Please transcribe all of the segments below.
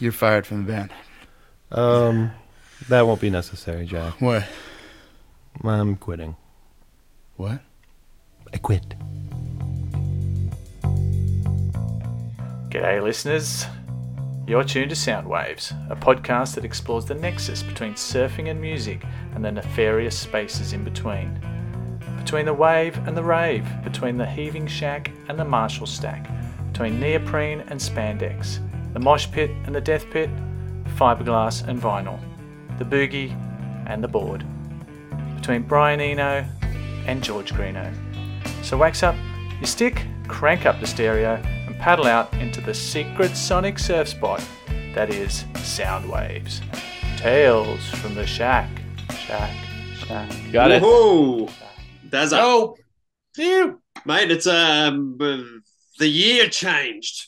you're fired from the band. Um, that won't be necessary, Jack. What? I'm quitting. What? I quit. G'day, listeners. You're tuned to Soundwaves, a podcast that explores the nexus between surfing and music and the nefarious spaces in between. Between the wave and the rave, between the heaving shack and the Marshall stack, between neoprene and spandex, the mosh pit and the death pit, fiberglass and vinyl, the boogie and the board, between Brian Eno and George Greenough. So wax up your stick, crank up the stereo, and paddle out into the secret sonic surf spot that is sound waves. Tales from the shack, shack, shack. Got it. Whoa, that's up, Oh, you. mate. It's um uh, the year changed.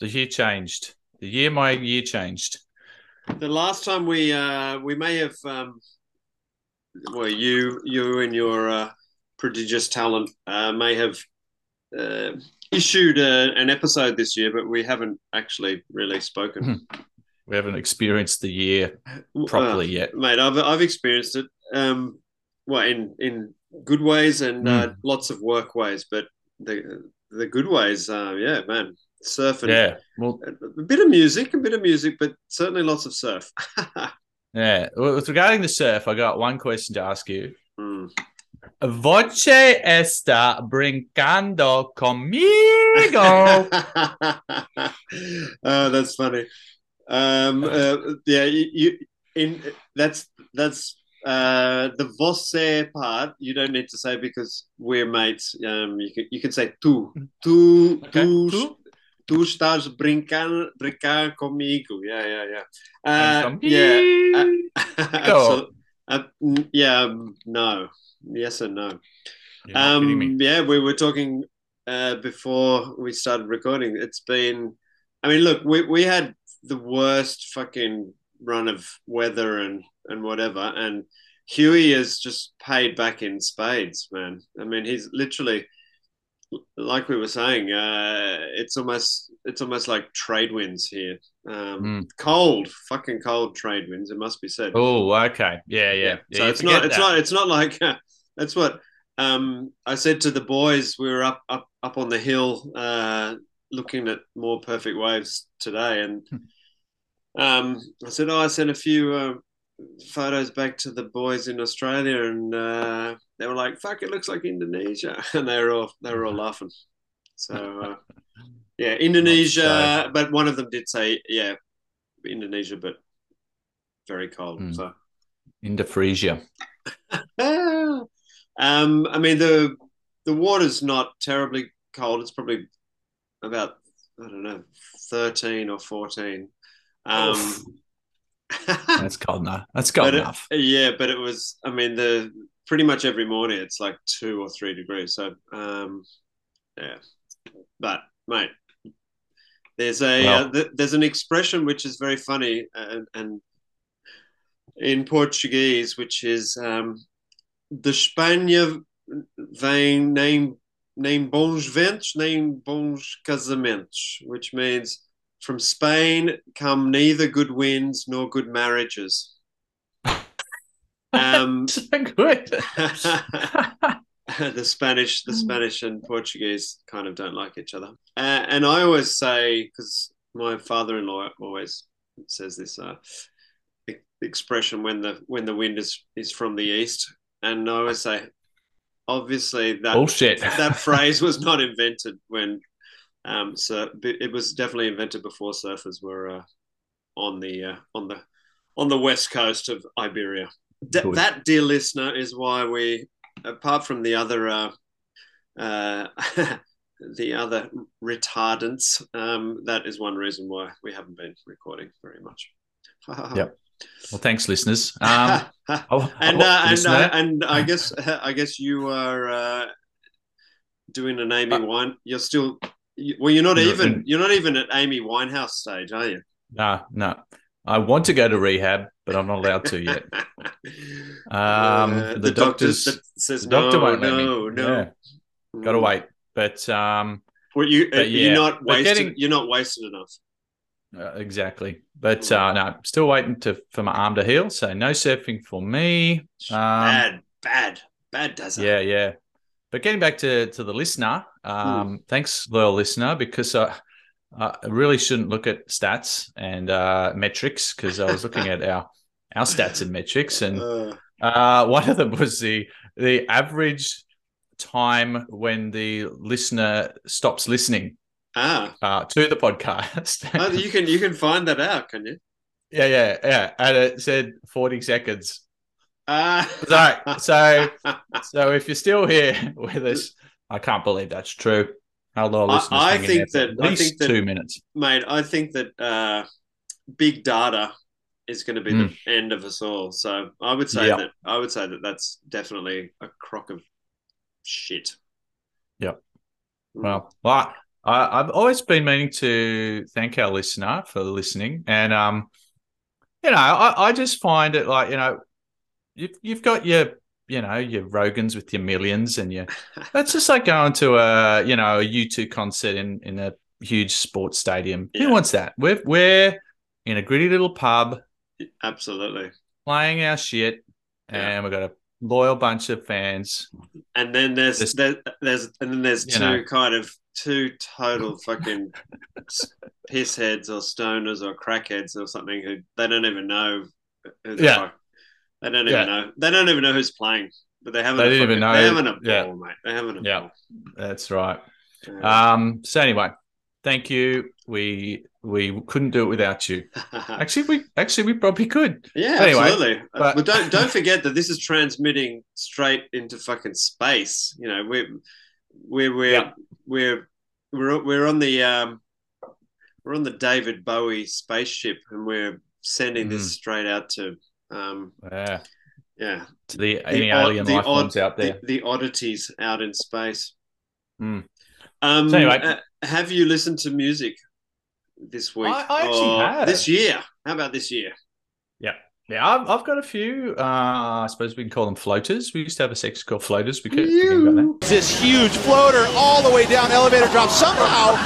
The year changed. The year my year changed. The last time we uh we may have um well you you and your uh, prodigious talent uh, may have uh, issued a, an episode this year, but we haven't actually really spoken We haven't experienced the year properly Uh, yet. mate. I've I've experienced it. Um, well, in in good ways and uh, lots of work ways, but the the good ways, uh, yeah, man, surfing. Yeah. Well, A bit of music, a bit of music, but certainly lots of surf. yeah. Well, With regarding the surf, I got one question to ask you. Mm. Voce está brincando conmigo. oh, that's funny. Um, uh, yeah, you, you in that's that's uh, the você part. You don't need to say because we're mates. Um, you can you can say tu tu Okay. tu Tu? estás brincando brincar comigo. Yeah, yeah, yeah. Uh, yeah. Uh, mm, yeah. um, No. Yes and no. You're not kidding Um, yeah, we were talking uh, before we started recording. It's been, I mean, look, we, we had the worst fucking run of weather and, and whatever. And Huey has just paid back in spades, man. I mean, he's literally, like we were saying, uh, it's almost it's almost like trade winds here. Um, Mm. Cold, fucking cold trade winds. It must be said. Oh, okay. Yeah, yeah. yeah So you it's not. It's that. not. It's not like that's what um, I said to the boys. We were up up up on the hill, uh, looking at more perfect waves today, and um, I said, "Oh, I sent a few uh, photos back to the boys in Australia, and uh, they were like, "Fuck, it looks like Indonesia," and they were all they were all laughing. So uh, yeah, Indonesia. But one of them did say, "Yeah, Indonesia, but very cold." Hmm. So. Ah. um, I mean the the water's not terribly cold. It's probably about I don't know thirteen or fourteen. Um. That's cold enough. That's cold but it- enough. yeah, but it was. I mean the pretty much every morning it's like two or three degrees. So um, yeah, but mate. There's a Wow. uh, th- there's an expression which is very funny and, and in Portuguese, which is um, de Espanha vem nem nem bons ventos nem bons casamentos, which means from Spain come neither good winds nor good marriages. Um, Good. the Spanish, the Spanish and Portuguese kind of don't like each other. Uh, and I always say, because my father-in-law always says this uh, expression when the when the wind is is from the east, and I always say, obviously that Bullshit. that phrase was not invented when um so it was definitely invented before surfers were uh, on the uh, on the on the west coast of Iberia. D- that, dear listener, is why we, apart from the other uh, uh, the other retardants, um, that is one reason why we haven't been recording very much. Yep. Well, thanks, listeners. Um, oh, and oh, uh, and listener. uh, and I guess I guess you are uh, doing an Amy Wine. You're still well. You're not even you're not even at Amy Winehouse stage, are you? no, no. I want to go to rehab, but I'm not allowed to yet. Um, Uh, the, doctors, says the doctor no, won't let me. no, no. Yeah, gotta wait. But um, Well, you uh, But you're not but wasted. getting- You're not wasted enough. Uh, exactly. But uh, no, still waiting to for my arm to heal. So no surfing for me. Um, bad, bad, bad does it? yeah, yeah. But getting back to to the listener, um, thanks, loyal listener, because I, I really shouldn't look at stats and uh, metrics because I was looking at our our stats and metrics, and Uh, uh, one of them was the the average time when the listener stops listening ah, uh, to the podcast. Oh, you can you can find that out, can you? yeah, yeah, yeah, and it said forty seconds. Ah, So, so, so if you're still here with us, I can't believe that's true. Loyal I- listeners I hanging think that- at I least think that- two minutes. mate, I think that uh, big data is going to be Mm. the end of us all. So I would say Yeah. that I would say that that's definitely a crock of shit. Yep. Mm. Well, well I, I've always been meaning to thank our listener for listening, and um, you know, I, I just find it like you know, you've you've got your you know your Rogans with your millions, and your that's just like going to a you know a U two concert in in a huge sports stadium. Yeah. Who wants that? We're we're in a gritty little pub absolutely. playing our shit, Yeah. and we've got a loyal bunch of fans. And then there's This- there, there's and then there's two know. kind of two total fucking piss heads or stoners or crackheads or something who they don't even know who the Yeah. fuck they don't Yeah. even know they don't even know who's playing but they're having They didn't even know- they're having a ball yeah. mate they're having a Yeah. ball That's right. Yeah. Um, so anyway, thank you. We we couldn't do it without you. Actually, we actually we probably could. yeah anyway, absolutely Uh, but- but don't don't forget that this is transmitting straight into fucking space you know we're we're we're Yeah. we're we're we're on the um we're on the David Bowie spaceship and we're sending Mm. this straight out to um Yeah. yeah To the, any odd- alien the life forms odd- out there. the, the oddities out in space. Mm. Um, So anyway- uh, have you listened to music this week? I- I actually Or have. This year. How about this year? Yeah, I've, I've got a few. Uh, I suppose we can call them floaters. We used to have a section called floaters. We could forget. This huge floater all the way down, elevator drop, somehow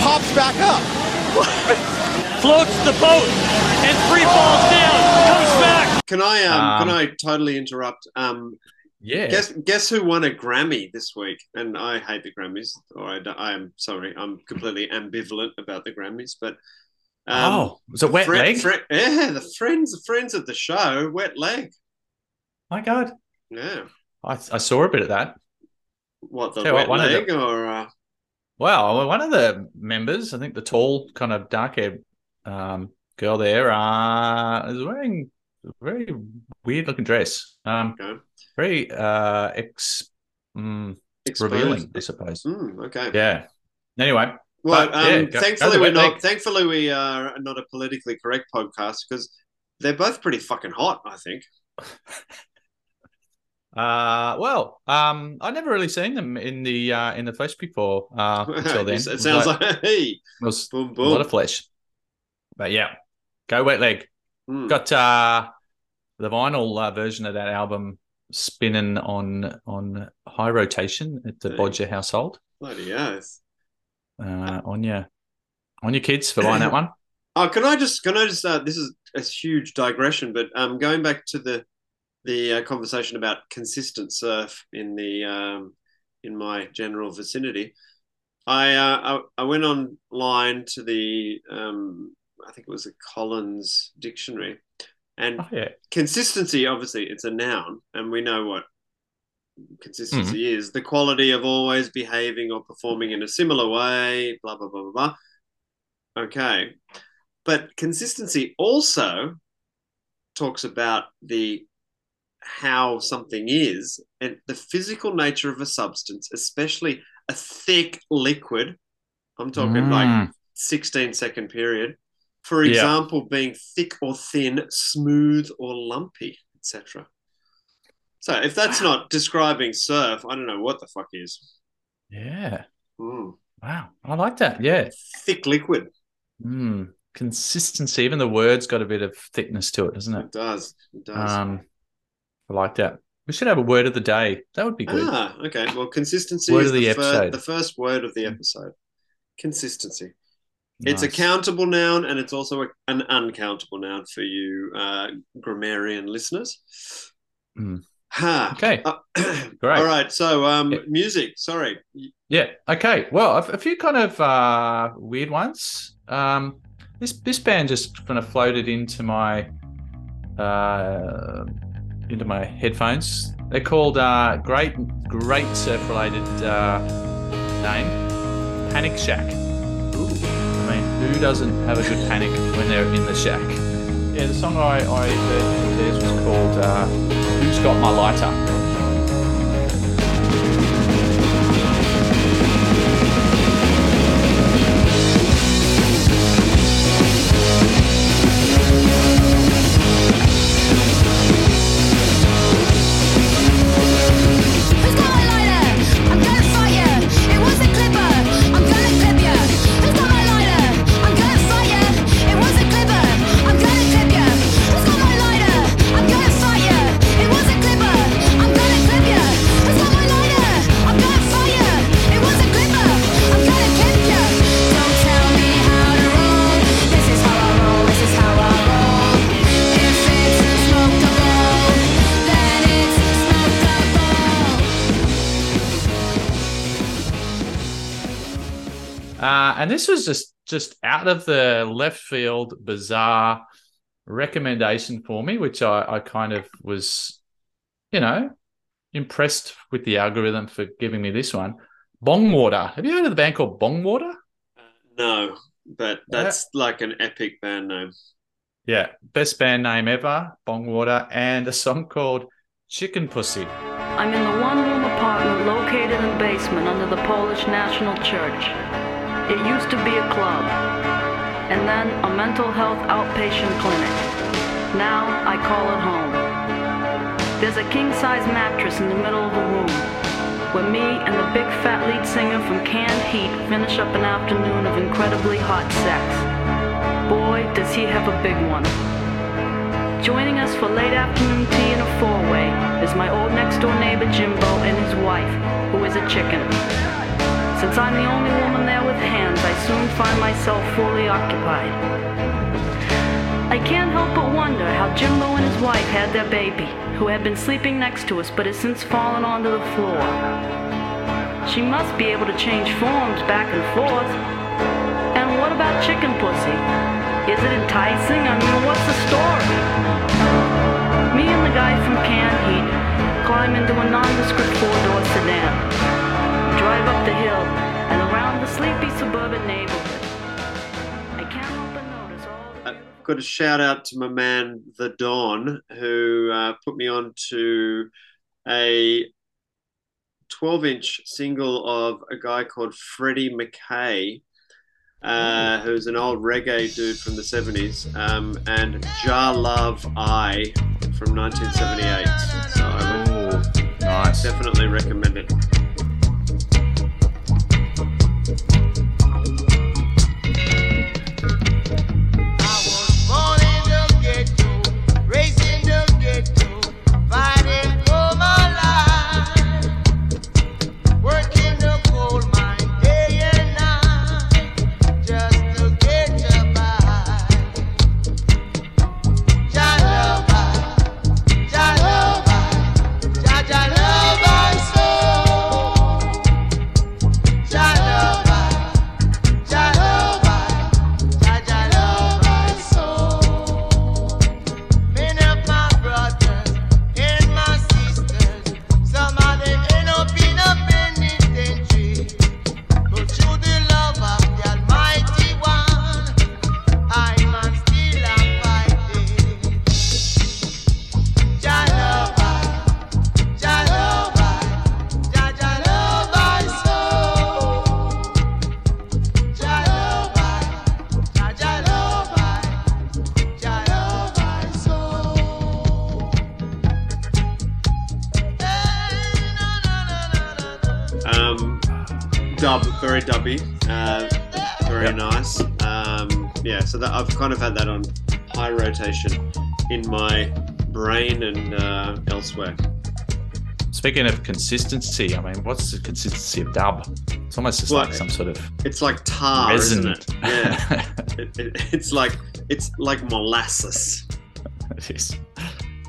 pops back up. floats the boat and free falls down, comes back. Can I um, can Um, I totally interrupt? Um, Yeah. guess guess who won a Grammy this week? And I hate the Grammys, or I, I am sorry, I'm completely ambivalent about the Grammys. But um, oh, was it wet fri- leg? fri- yeah, the friends, the friends of the show, Wet Leg. My God, Yeah, I, I saw a bit of that. what the Tell Wet what, Leg or uh, Well, one of the members, I think the tall, kind of dark haired um, girl there, uh, is wearing very weird looking dress. Um, okay. very uh, ex, mm, revealing, I suppose. Mm, okay. Yeah. Anyway, Well, But, um, yeah, go- thankfully go we're not. Thankfully we are not a politically correct podcast because they're both pretty fucking hot. I think. uh, well, um, I never really seen them in the uh, in the flesh before. Uh, until then, it sounds like- like, hey, was boom a boom. lot of flesh. But yeah, go wet leg. Mm. Got uh, the vinyl uh, version of that album spinning on on high rotation at the Hey. Bodger household. Bloody oath. Uh, on your on your kids for buying that one. Oh, can I just can I just uh, this is a huge digression, but um, going back to the the uh, conversation about consistent surf in the um, in my general vicinity, I uh, I, I went online to the um, I think it was a Collins dictionary, and Oh yeah, consistency obviously it's a noun, and we know what consistency is the quality of always behaving or performing in a similar way. Blah blah blah blah blah. Okay. But consistency also talks about the how something is and the physical nature of a substance, especially a thick liquid. I'm talking like Mm. 16 second period. For Yeah. example, being thick or thin, smooth or lumpy, etc. So if that's not describing surf, I don't know what the fuck is. yeah. Mm. Wow, I like that. Yeah. Thick liquid. Mm. Consistency. Even the word's got a bit of thickness to it, doesn't it? It does. It does. Um, I like that. We should have a word of the day. That would be good. Ah, okay. Well, consistency Word is of the the, fir- the first word of the episode. Consistency. It's a countable noun and it's also a, an uncountable noun for you uh, grammarian listeners. Ha. Okay. Uh, Great. All right. So, um, Yeah. music. Sorry. Yeah. Okay. Well, a, a few kind of uh, weird ones. Um, this this band just kind of floated into my uh, into my headphones. They're called uh, great great surf related uh, name Panic Shack. Mean, who doesn't have a good panic when they're in the shack? Yeah, the song I, I heard theirs was called uh, "Who's Got My Lighter." This was just just out of the left field, bizarre recommendation for me, which I, I kind of was, you know, impressed with the algorithm for giving me this one. Bong Water. Have you heard of the band called Bong Water? Uh, no, but uh, that's like an epic band name. Yeah, best band name ever, Bong Water, and a song called Chicken Pussy. I'm in the one room apartment located in the basement under the Polish National Church. It used to be a club, and then a mental health outpatient clinic. Now I call it home. There's a king size mattress in the middle of the room where me and the big fat lead singer from Canned Heat finish up an afternoon of incredibly hot sex. Boy, does he have a big one. Joining us for late afternoon tea in a four-way is my old next-door neighbor Jimbo and his wife, who is a chicken. Since I'm the only woman there with hands, I soon find myself fully occupied. I can't help but wonder how Jimbo and his wife had their baby, who had been sleeping next to us but has since fallen onto the floor. She must be able to change forms back and forth. And what about chicken pussy? Is it enticing? I mean, what's the story? Me and the guy from Canned Heat climb into a nondescript four-door sedan, drive up the hill and around the sleepy suburban neighborhood. I can't help but notice all the Uh, got a shout out to my man the Don who uh, put me on to a 12 inch single of a guy called Freddie McKay, uh, who's an old reggae dude from the 70s, um, and Ja Love I from 1978. So I would Oh, nice. definitely recommend it. Ghetto, so that I've kind of had that on high rotation in my brain and uh, elsewhere. Speaking of consistency, I mean, what's the consistency of dub? It's almost just Well, like some sort of It's like tar, resin. isn't it? Yeah. it, it, it's like it's like molasses. it is.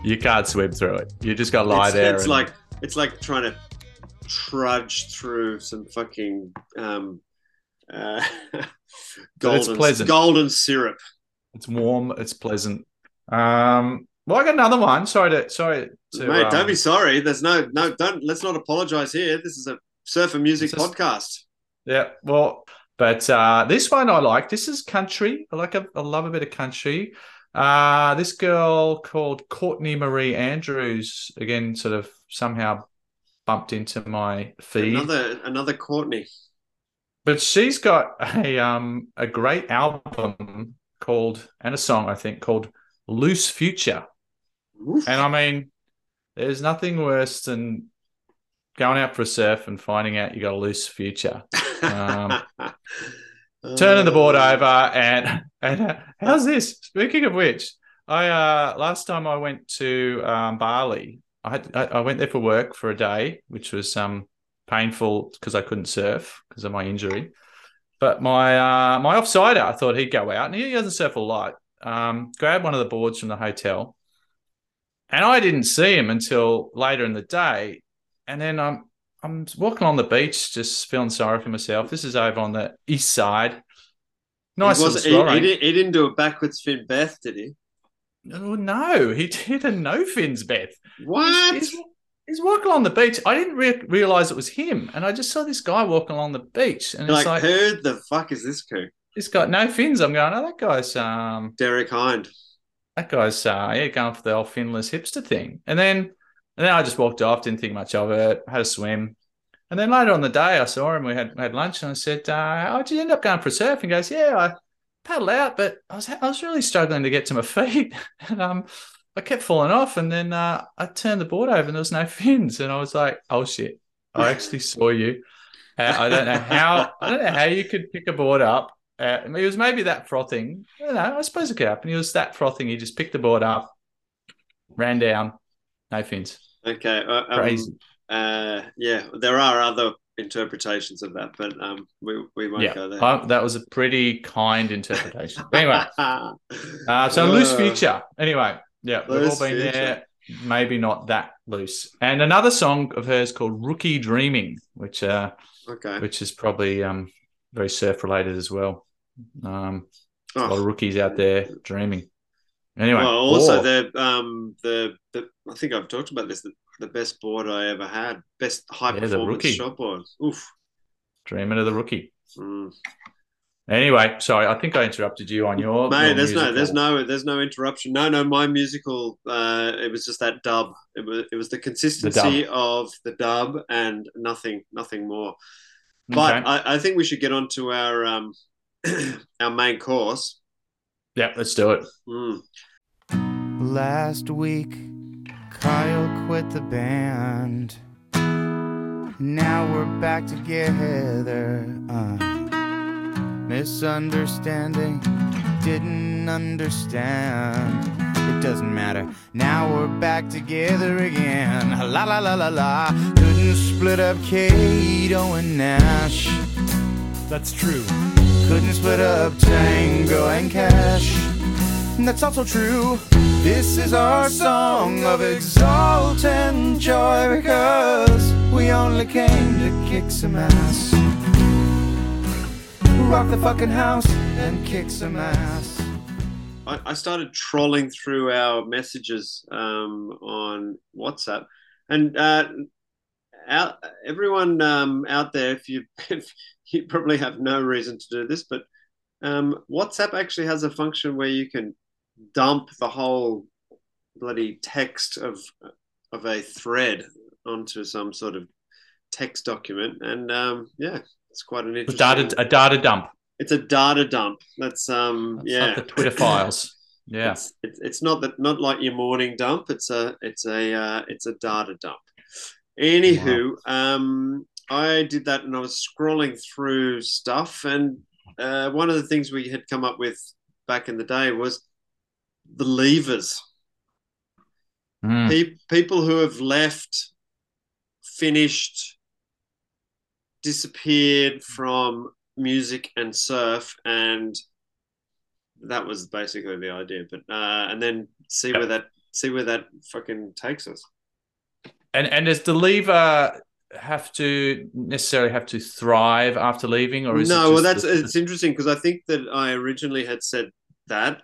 You can't swim through it. You just got to lie it's, there. It's and- like it's like trying to trudge through some fucking um, uh, golden pleasant. golden syrup. It's warm. It's pleasant. Um, well, I got another one. Sorry to sorry to. Mate, um, don't be sorry. There's no no. Don't let's not apologize here. This is a surfer music It's just- podcast. Yeah, well, but uh, this one I like. This is country. I like. A, I love a bit of country. Uh, this girl called Courtney Marie Andrews again, sort of somehow bumped into my feed. Another another Courtney. But she's got a um a great album called and a song I think called Loose Future. Oof. And I mean, there's nothing worse than going out for a surf and finding out you got a loose future. Um, Turning the board Uh, over and and uh, how's this? Speaking of which, I uh last time I went to um, Bali, I had I, I went there for work for a day, which was um painful because I couldn't surf because of my injury. But my uh my offsider, I thought he'd go out, and he doesn't surf a lot. Um, grabbed one of the boards from the hotel, and I didn't see him until later in the day. And then I'm I'm walking on the beach, just feeling sorry for myself. This is over on the east side. Nice he, wasn't- he, he, didn't, he didn't do a backwards fin Beth, did he? Oh, no, he did a no fins, Beth. What? He's, he's walking along the beach. I didn't re- realize it was him, and I just saw this guy walking along the beach, and You're it's like, like, who the fuck is this guy? he's got no fins. I'm going, oh, that guy's um, Derek Hynd. that guy's uh, yeah, going for the old finless hipster thing. And then, and then I just walked off, didn't think much of it, had a swim. And then later on the day, I saw him. We had had lunch, and I said, uh, "How'd you end up going for a surf?" And he goes, "Yeah, I paddled out, but I was I was really struggling to get to my feet, and um, I kept falling off. And then uh, I turned the board over, and there was no fins, and I was like, "Oh shit! I actually saw you." Uh, I don't know how I don't know how you could pick a board up. Uh, it was maybe that frothing. I don't know. I suppose it could happen. He was that frothing. He just picked the board up, ran down, no fins. Okay. Uh, um, Crazy. Uh, yeah, there are other interpretations of that, but um, we, we won't yeah, go there. I- that was a pretty kind interpretation. Anyway, uh, so loose Uh, future. Anyway, yeah, we've all been there. Maybe not that loose. And another song of hers called "Rookie Dreaming," which uh, Okay. which is probably um very surf related as well. Um, a lot of Oh, rookies out there dreaming. Anyway, well, also oh, the um the, the I think I've talked about this. The, the best board I ever had, best high Yeah, performance rookie. shot board. Oof. dreaming of the rookie. Mm. Anyway, sorry, I think I interrupted you on your. Mate, your there's no, there's no, there's no interruption. No, no, my musical, uh, it was just that dub. It was, it was the consistency of the dub and nothing, nothing more. But Okay. I, I think we should get on to our, um, our main course. yeah, let's do it. Mm. Last week, Kyle quit the band. Now we're back together. Uh, misunderstanding, didn't understand. It doesn't matter. Now we're back together again. La la la la la. Couldn't split up Kato and Nash. That's true. Couldn't split up Tango and Cash. And that's also true. This is our song of exultant joy because we only came to kick some ass. The fucking house and kick some ass. I, I started trolling through our messages um, on WhatsApp, and uh, out, everyone um, out there, if you if you probably have no reason to do this, but um, WhatsApp actually has a function where you can dump the whole bloody text of of a thread onto some sort of text document, and um, yeah, it's quite an interesting. data, a data dump. It's a data dump. That's um, It's yeah, like the Twitter files. Yeah. it's, it's it's not that not like your morning dump. It's a it's a uh, it's a data dump. Anywho, um, I did that and I was scrolling through stuff, and uh, one of the things we had come up with back in the day was the levers. Mm. Pe- people who have left finished, disappeared from music and surf, and that was basically the idea. But uh, and then see where that see where that fucking takes us. And and does the lever have to necessarily have to thrive after leaving, or is no, well, that's the- it's interesting because I think that I originally had said that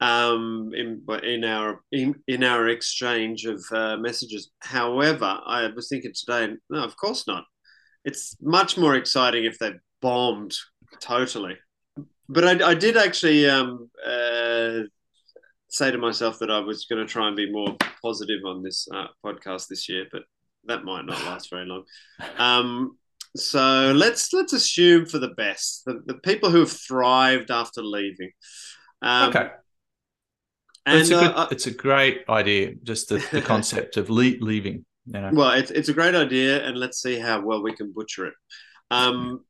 um, in in our in, in our exchange of uh, messages. However, I was thinking today, no, of course not. It's much more exciting if they bombed totally. But I, I did actually um, uh, say to myself that I was going to try and be more positive on this uh, podcast this year, but that might not last very long. Um, so let's let's assume for the best the, the people who have thrived after leaving. Um, okay. and it's, a good, uh, it's a great idea, just the, the concept of le- leaving. You know, well, it's it's a great idea, and let's see how well we can butcher it. Um,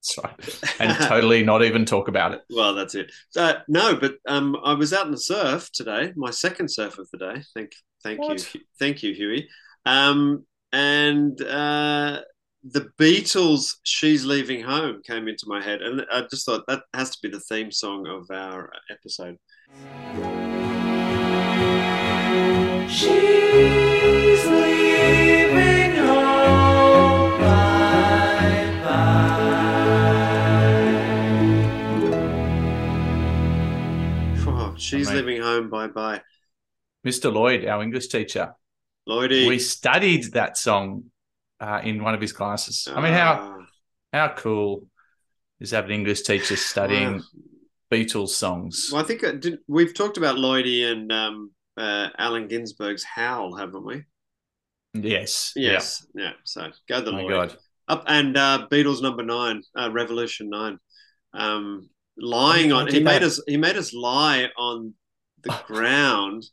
That's right. and totally not even talk about it. Well, that's it. Uh, no, but um, I was out in the surf today. My second surf of the day. Thank, thank What? you, thank you, Huey. Um, and uh, the Beatles' "She's Leaving Home" came into my head, and I just thought that has to be the theme song of our episode. She's Oh, she's leaving home. Bye bye, Mr. Lloyd, our English teacher, Lloydie. we studied that song uh, in one of his classes. I mean, how Ah, how cool is having English teachers studying wow. Beatles songs? Well, I think I did, we've talked about Lloydie and um, uh, Allen Ginsberg's "Howl," haven't we? Yes. Yes. Yeah. So go the Yeah. My Lloyd. God. Up and uh, Beatles number nine, uh, Revolution nine. Um, lying Oh, on he made us he made us lie on the ground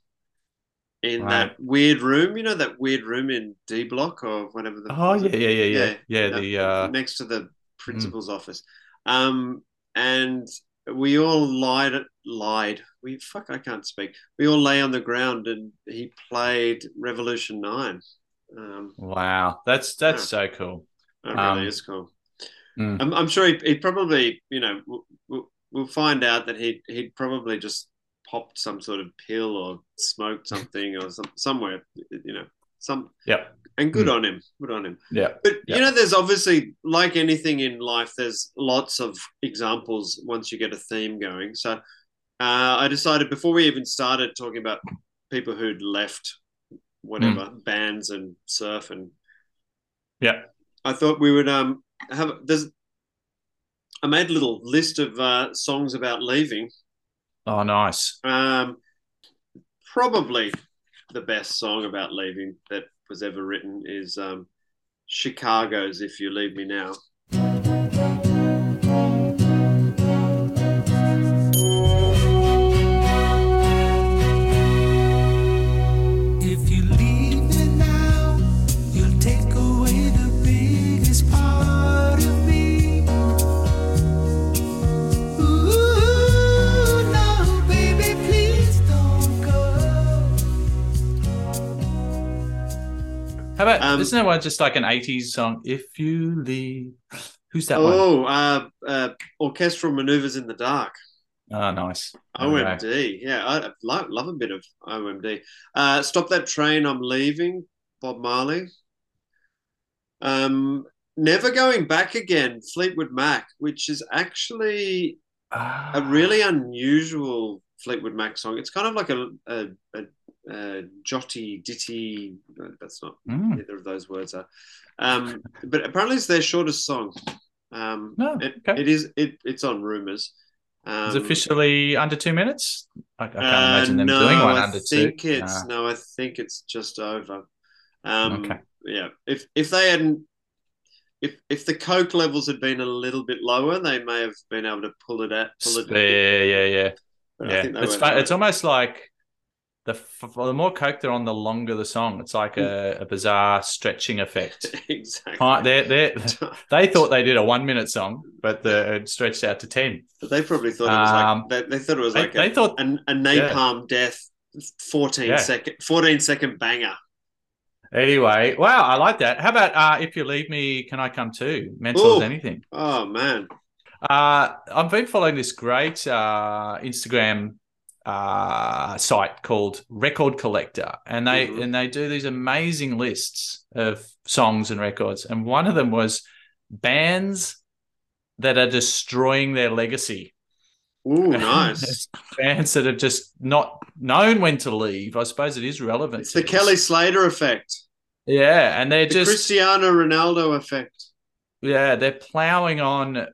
in Right. that weird room. You know that weird room in D block or whatever the Oh yeah, yeah, yeah, yeah, yeah. that- the uh, next to the principal's office. Um, and we all lied lied. We fuck I can't speak. We all lay on the ground and he played Revolution nine. Um, wow, that's that's Yeah. so cool. That really Um, is cool. Mm. I'm, I'm sure he, he probably, you know, we'll, we'll, find out that he he'd probably just popped some sort of pill or smoked something or some, somewhere, you know, some. Yeah. And good on him. Good on him. Yeah. But Yeah. you know, there's obviously like anything in life, there's lots of examples once you get a theme going. So uh, I decided before we even started talking about people who'd left whatever bands and surf and Yeah. I thought we would um have there's I made a little list of uh, songs about leaving. Oh, nice. Um, probably the best song about leaving that was ever written is um, Chicago's "If You Leave Me Now." Um, isn't that one just like an '80s song? If you leave, who's that one? Oh, uh, uh, orchestral maneuvers in the dark. Oh, nice. Okay. OMD. Yeah, I I love, love a bit of OMD. Uh, Stop That Train, I'm Leaving, Bob Marley. Um, Never Going Back Again, Fleetwood Mac, which is actually Ah, a really unusual Fleetwood Mac song. It's kind of like a, a, a, a jotty, ditty. That's not Mm. either of those words are. Um, but apparently it's their shortest song. Um, No, it, it is. It, it's on rumors. Um, Is it officially under two minutes? I, I can't uh, imagine them no, doing one I under think two. it's Nah. no, I think it's just over. Um, Okay. Yeah, if if they hadn't, if if the coke levels had been a little bit lower, they may have been able to pull it out. Pull it. Yeah, yeah, yeah. But yeah. It's fun. It's almost like the f- the more coke they're on, the longer the song. It's like a, a bizarre stretching effect. exactly. They they they thought they did a one minute song, but the, it stretched out to ten. But they probably thought it was Um, like they, they thought it was they- like they a, thought- a, a napalm death 14 Yeah. second 14 second banger. Anyway, wow, I like that. How about uh, if you leave me, can I come too? Mental as anything. Oh man, Uh, I've been following this great uh, Instagram uh, site called Record Collector, and they Mhm. and they do these amazing lists of songs and records. And one of them was bands that are destroying their legacy. ooh, nice. bands that have just not known when to leave. I suppose it is relevant. it's the. Kelly Slater effect, Yeah, and they're the just Cristiano Ronaldo effect. yeah they're plowing on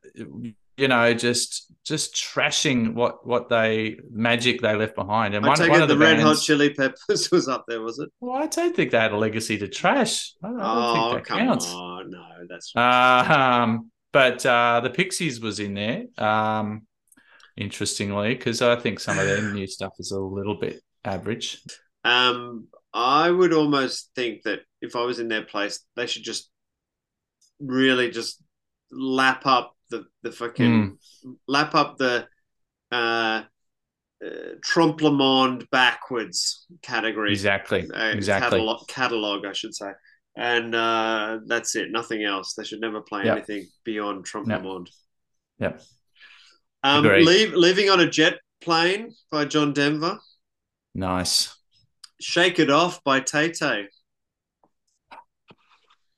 you know just just trashing what what they magic they left behind. And I one, take one it of the, the Red Hot Chili Peppers was up there, was it? well i don't think they had a legacy to trash. I don't, I don't Oh, think that come counts. on, no, that's uh, um but uh the pixies was in there um interestingly because i think some of their new stuff is a little bit average. Um, I would almost think that if I was in their place, they should just really just lap up the the fucking lap up the uh, uh trompe le monde backwards category. exactly Uh, exactly Catalog, catalog, I should say. And uh, that's it. Nothing else. They should never play Yep. anything beyond trompe Yep. le monde. Yep. Um, leave, leaving on a jet plane by John Denver. nice Shake It Off by Tay Tay.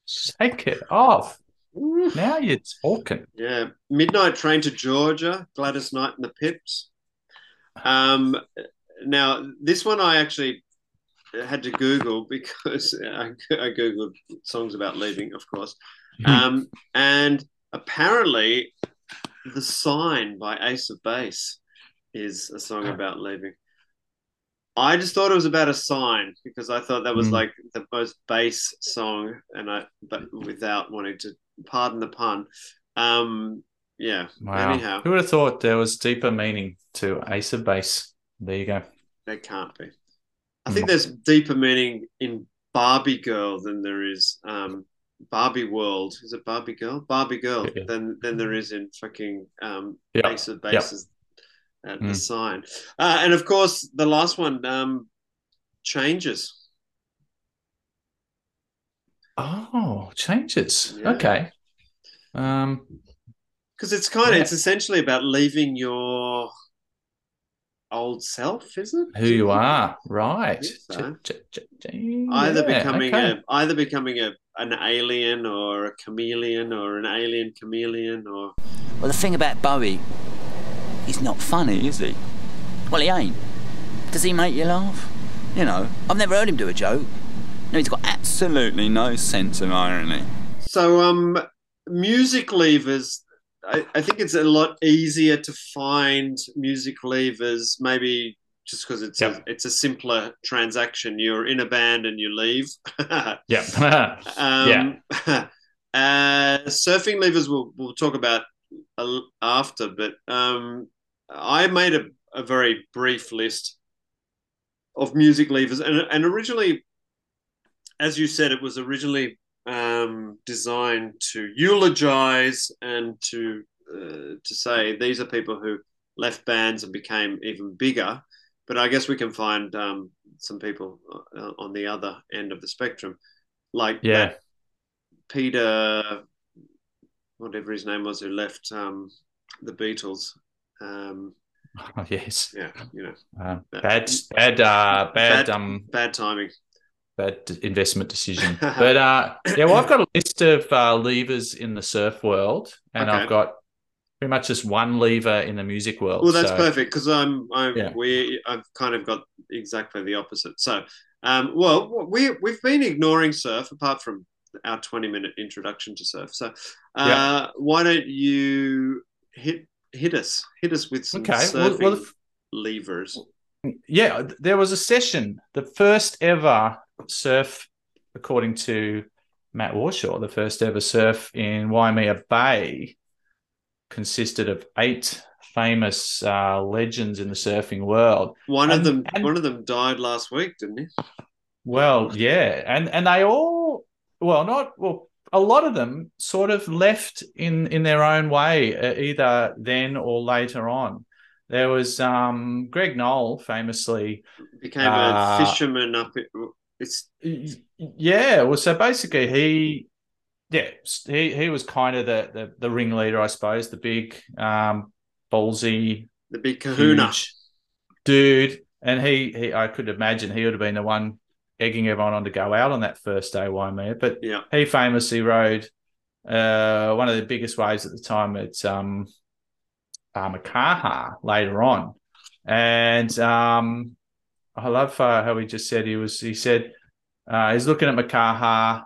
shake it off now you're talking Yeah. Midnight Train to Georgia, Gladys Knight and the Pips. Um, now, this one I actually had to Google because I, I Googled songs about leaving, of course. Um, and apparently, The Sign by Ace of Base is a song about leaving. I just thought it was about a sign because I thought that was Mm. like the most base song, and I but without wanting to pardon the pun. Um, yeah. Wow. Anyhow, Who would have thought there was deeper meaning to Ace of Base? There you go. there can't be. I think there's deeper meaning in Barbie Girl than there is um, Barbie World. Is it Barbie Girl? Barbie Girl. Yeah. Than than there is in fucking um, Yep. Ace of Yep. Bases. At the Mm. sign, uh, and of course the last one um, changes. Oh, changes. Yeah. Okay. Um, because it's kind of Yeah. it's essentially about leaving your old self, is it? who you are, right? Yes, sir. Ch- ch- ch- Either yeah, becoming okay. a either becoming a an alien or a chameleon or an alien chameleon or Well, the thing about Bowie, he's not funny, is he? Well, he ain't. Does he make you laugh? You know, I've never heard him do a joke. No, he's got absolutely no sense of irony. so um music levers. I, I think it's a lot easier to find music levers, maybe just because it's Yep. a it's a simpler transaction. You're in a band and you leave. Yeah. Um, uh, surfing levers we'll, we'll talk about after, but um, I made a, a very brief list of music levers, and, and originally, as you said, it was originally um, designed to eulogize and to uh, to say these are people who left bands and became even bigger. But I guess we can find um, some people uh, on the other end of the spectrum, like Yeah. Peter, whatever his name was, who left um, the Beatles. Um, Oh, yes. yeah, you know, Uh, bad, bad, uh, bad, Bad- um, bad timing. Bad investment decision. but uh, yeah, well, I've got a list of uh, levers in the surf world, and Okay. I've got pretty much just one lever in the music world. Well, that's so- perfect because I'm, I'm, Yeah. we, I've kind of got exactly the opposite. So, um, well, we we've been ignoring surf apart from our 20 minute introduction to surf. So, uh, Yeah. why don't you hit hit us, hit us with some Okay, surfing well- well, if- levers. yeah, there was a session, the first ever surf, according to Matt Warshaw, the first ever surf in Waimea Bay consisted of eight famous uh, legends in the surfing world. One of them, and- one of them died last week, didn't he? Well, yeah, and and they all, well, not well, a lot of them sort of left in in their own way, uh, either then or later on. There was um, Greg Noll, famously. Became Uh, a fisherman up It's Yeah, well, so basically he, yeah, he he was kind of the the, the ringleader, I suppose, the big, um, ballsy, the big kahuna. dude, and he he I could imagine he would have been the one egging everyone on to go out on that first day Waimea, but Yeah. he famously rode uh, one of the biggest waves at the time at um, uh, Makaha later on, and um, I love uh, how he just said he was. He said uh, he's looking at Makaha,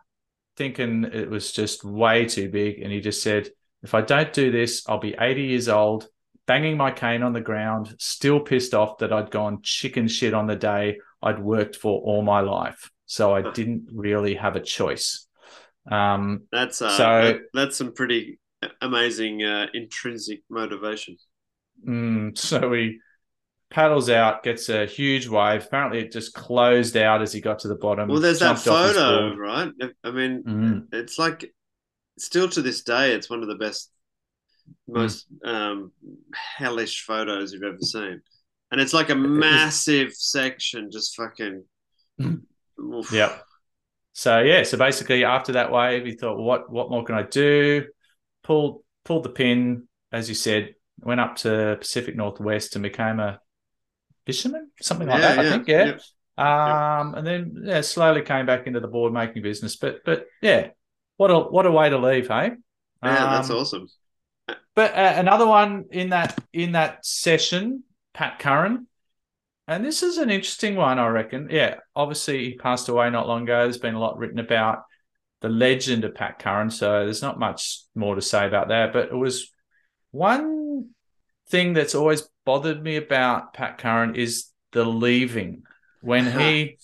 thinking it was just way too big, and he just said, "If I don't do this, I'll be 80 years old." Banging my cane on the ground, still pissed off that I'd gone chicken shit on the day I'd worked for all my life. So I didn't really have a choice. Um, That's uh, So- that- that's some pretty amazing uh, intrinsic motivation. Mm, so he paddles out, gets a huge wave. Apparently, it just closed out as he got to the bottom. Well, there's that jumped off his photo, right? I mean, Mm. it's like still to this day, it's one of the best, Mm. most um, hellish photos you've ever seen, and it's like a massive section, just fucking. Oof. Yep. So yeah, so basically after that wave, he thought, what what more can I do? Pulled pulled the pin, as you said, went up to Pacific Northwest and became a fisherman, something like Yeah, that. I think, yeah. yep. Um, and then yeah, slowly came back into the board making business. But but yeah, what a what a way to leave, hey? Yeah, that's Um, awesome. But uh, another one in that in that session, Pat Curran, and this is an interesting one, I reckon. Yeah, obviously he passed away not long ago. There's been a lot written about the legend of Pat Curran, so there's not much more to say about that. But it was one thing that's always bothered me about Pat Curran is the leaving when he,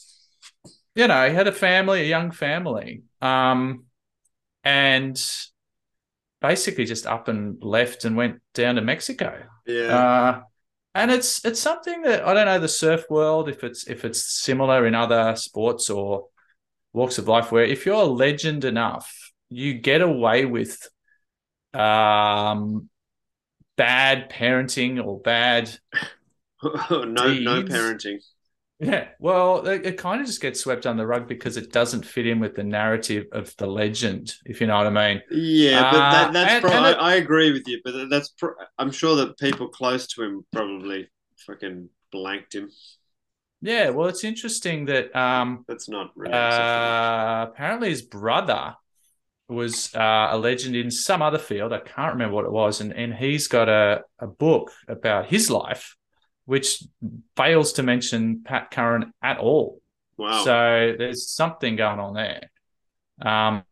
you know, he had a family, a young family, um, and basically just up and left and went down to Mexico. Yeah. Uh, and it's it's something that I don't know the surf world if it's if it's similar in other sports or walks of life where if you're a legend enough, you get away with um bad parenting or bad no, no parenting. yeah, well, it, it kind of just gets swept under the rug because it doesn't fit in with the narrative of the legend, if you know what I mean. Yeah, but Uh, that, that's and- pro- and I, I agree with you, but that's pro- I'm sure that people close to him probably fucking blanked him. Yeah, well, it's interesting that um, That's not really uh, apparently his brother was uh, a legend in some other field. I can't remember what it was, and and he's got a a book about his life, which fails to mention Pat Curran at all. Wow. So there's something going on there. Um,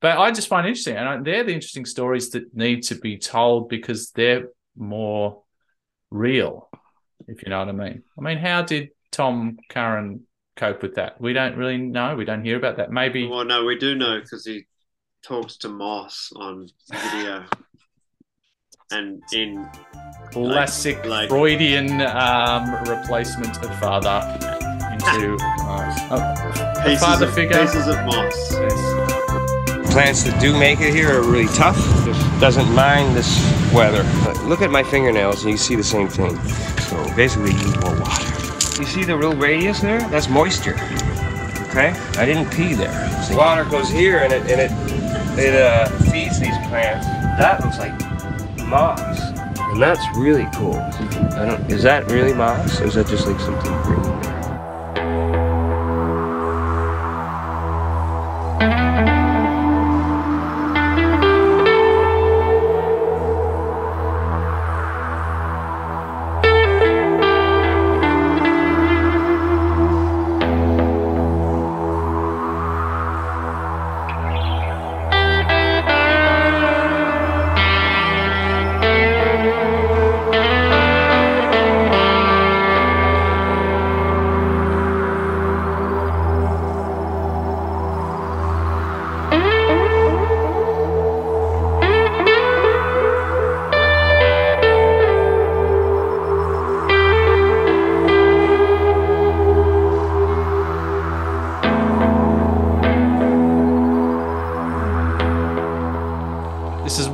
but I just find it interesting, and they're the interesting stories that need to be told because they're more real, if you know what I mean. I mean, how did Tom Curran cope with that? We don't really know. We don't hear about that. Maybe Well, no, we do know because he talks to Moss on video, and in classic like- Freudian um, replacement of father into uh, a pieces father of, figure. pieces of Moss. Plants that do make it here are really tough. Just doesn't mind this weather. But look at my fingernails and you see the same thing. So basically, you need more water. You see the real radius there? That's moisture. Okay? I didn't pee there. So water goes here and it and it it uh, feeds these plants. That looks like moss, and that's really cool. I don't. Is that really moss, or is that just like something green?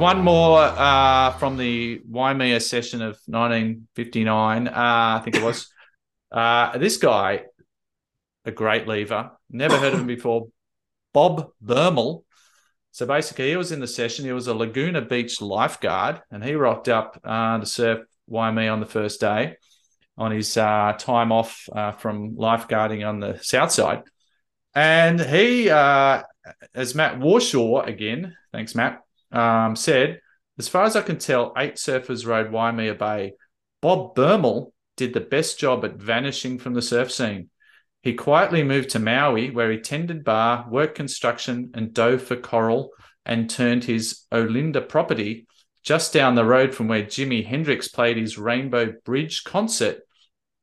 One more uh, from the Waimea session of 1959. Uh, I think it was. Uh, this guy, a great lever. Never heard of him before. Bob Bermel. So basically, he was in the session. He was a Laguna Beach lifeguard, and he rocked up uh, to surf Waimea on the first day on his uh, time off uh, from lifeguarding on the south side. And he, uh, as Matt Warshaw again, thanks Matt, um, said, as far as I can tell, eight surfers rode Waimea Bay. Bob Bermel did the best job at vanishing from the surf scene. He quietly moved to Maui, where he tended bar, worked construction, and dove for coral, and turned his Olinda property just down the road from where Jimi Hendrix played his Rainbow Bridge concert,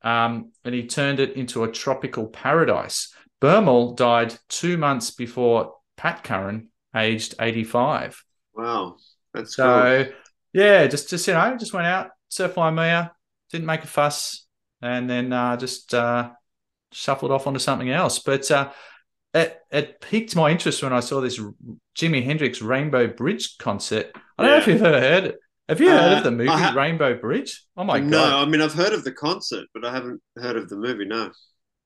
um, and he turned it into a tropical paradise. Bermel died two months before Pat Curran, aged 85. Wow, that's So, cool. yeah, just just you know, just went out, surf Waimea, didn't make a fuss, and then uh, just uh, shuffled off onto something else. But uh, it it piqued my interest when I saw this Jimi Hendrix Rainbow Bridge concert. I don't know if you've ever heard it. Have you heard Uh, of the movie ha- Rainbow Bridge? Oh my no, god! No, I mean I've heard of the concert, but I haven't heard of the movie. No.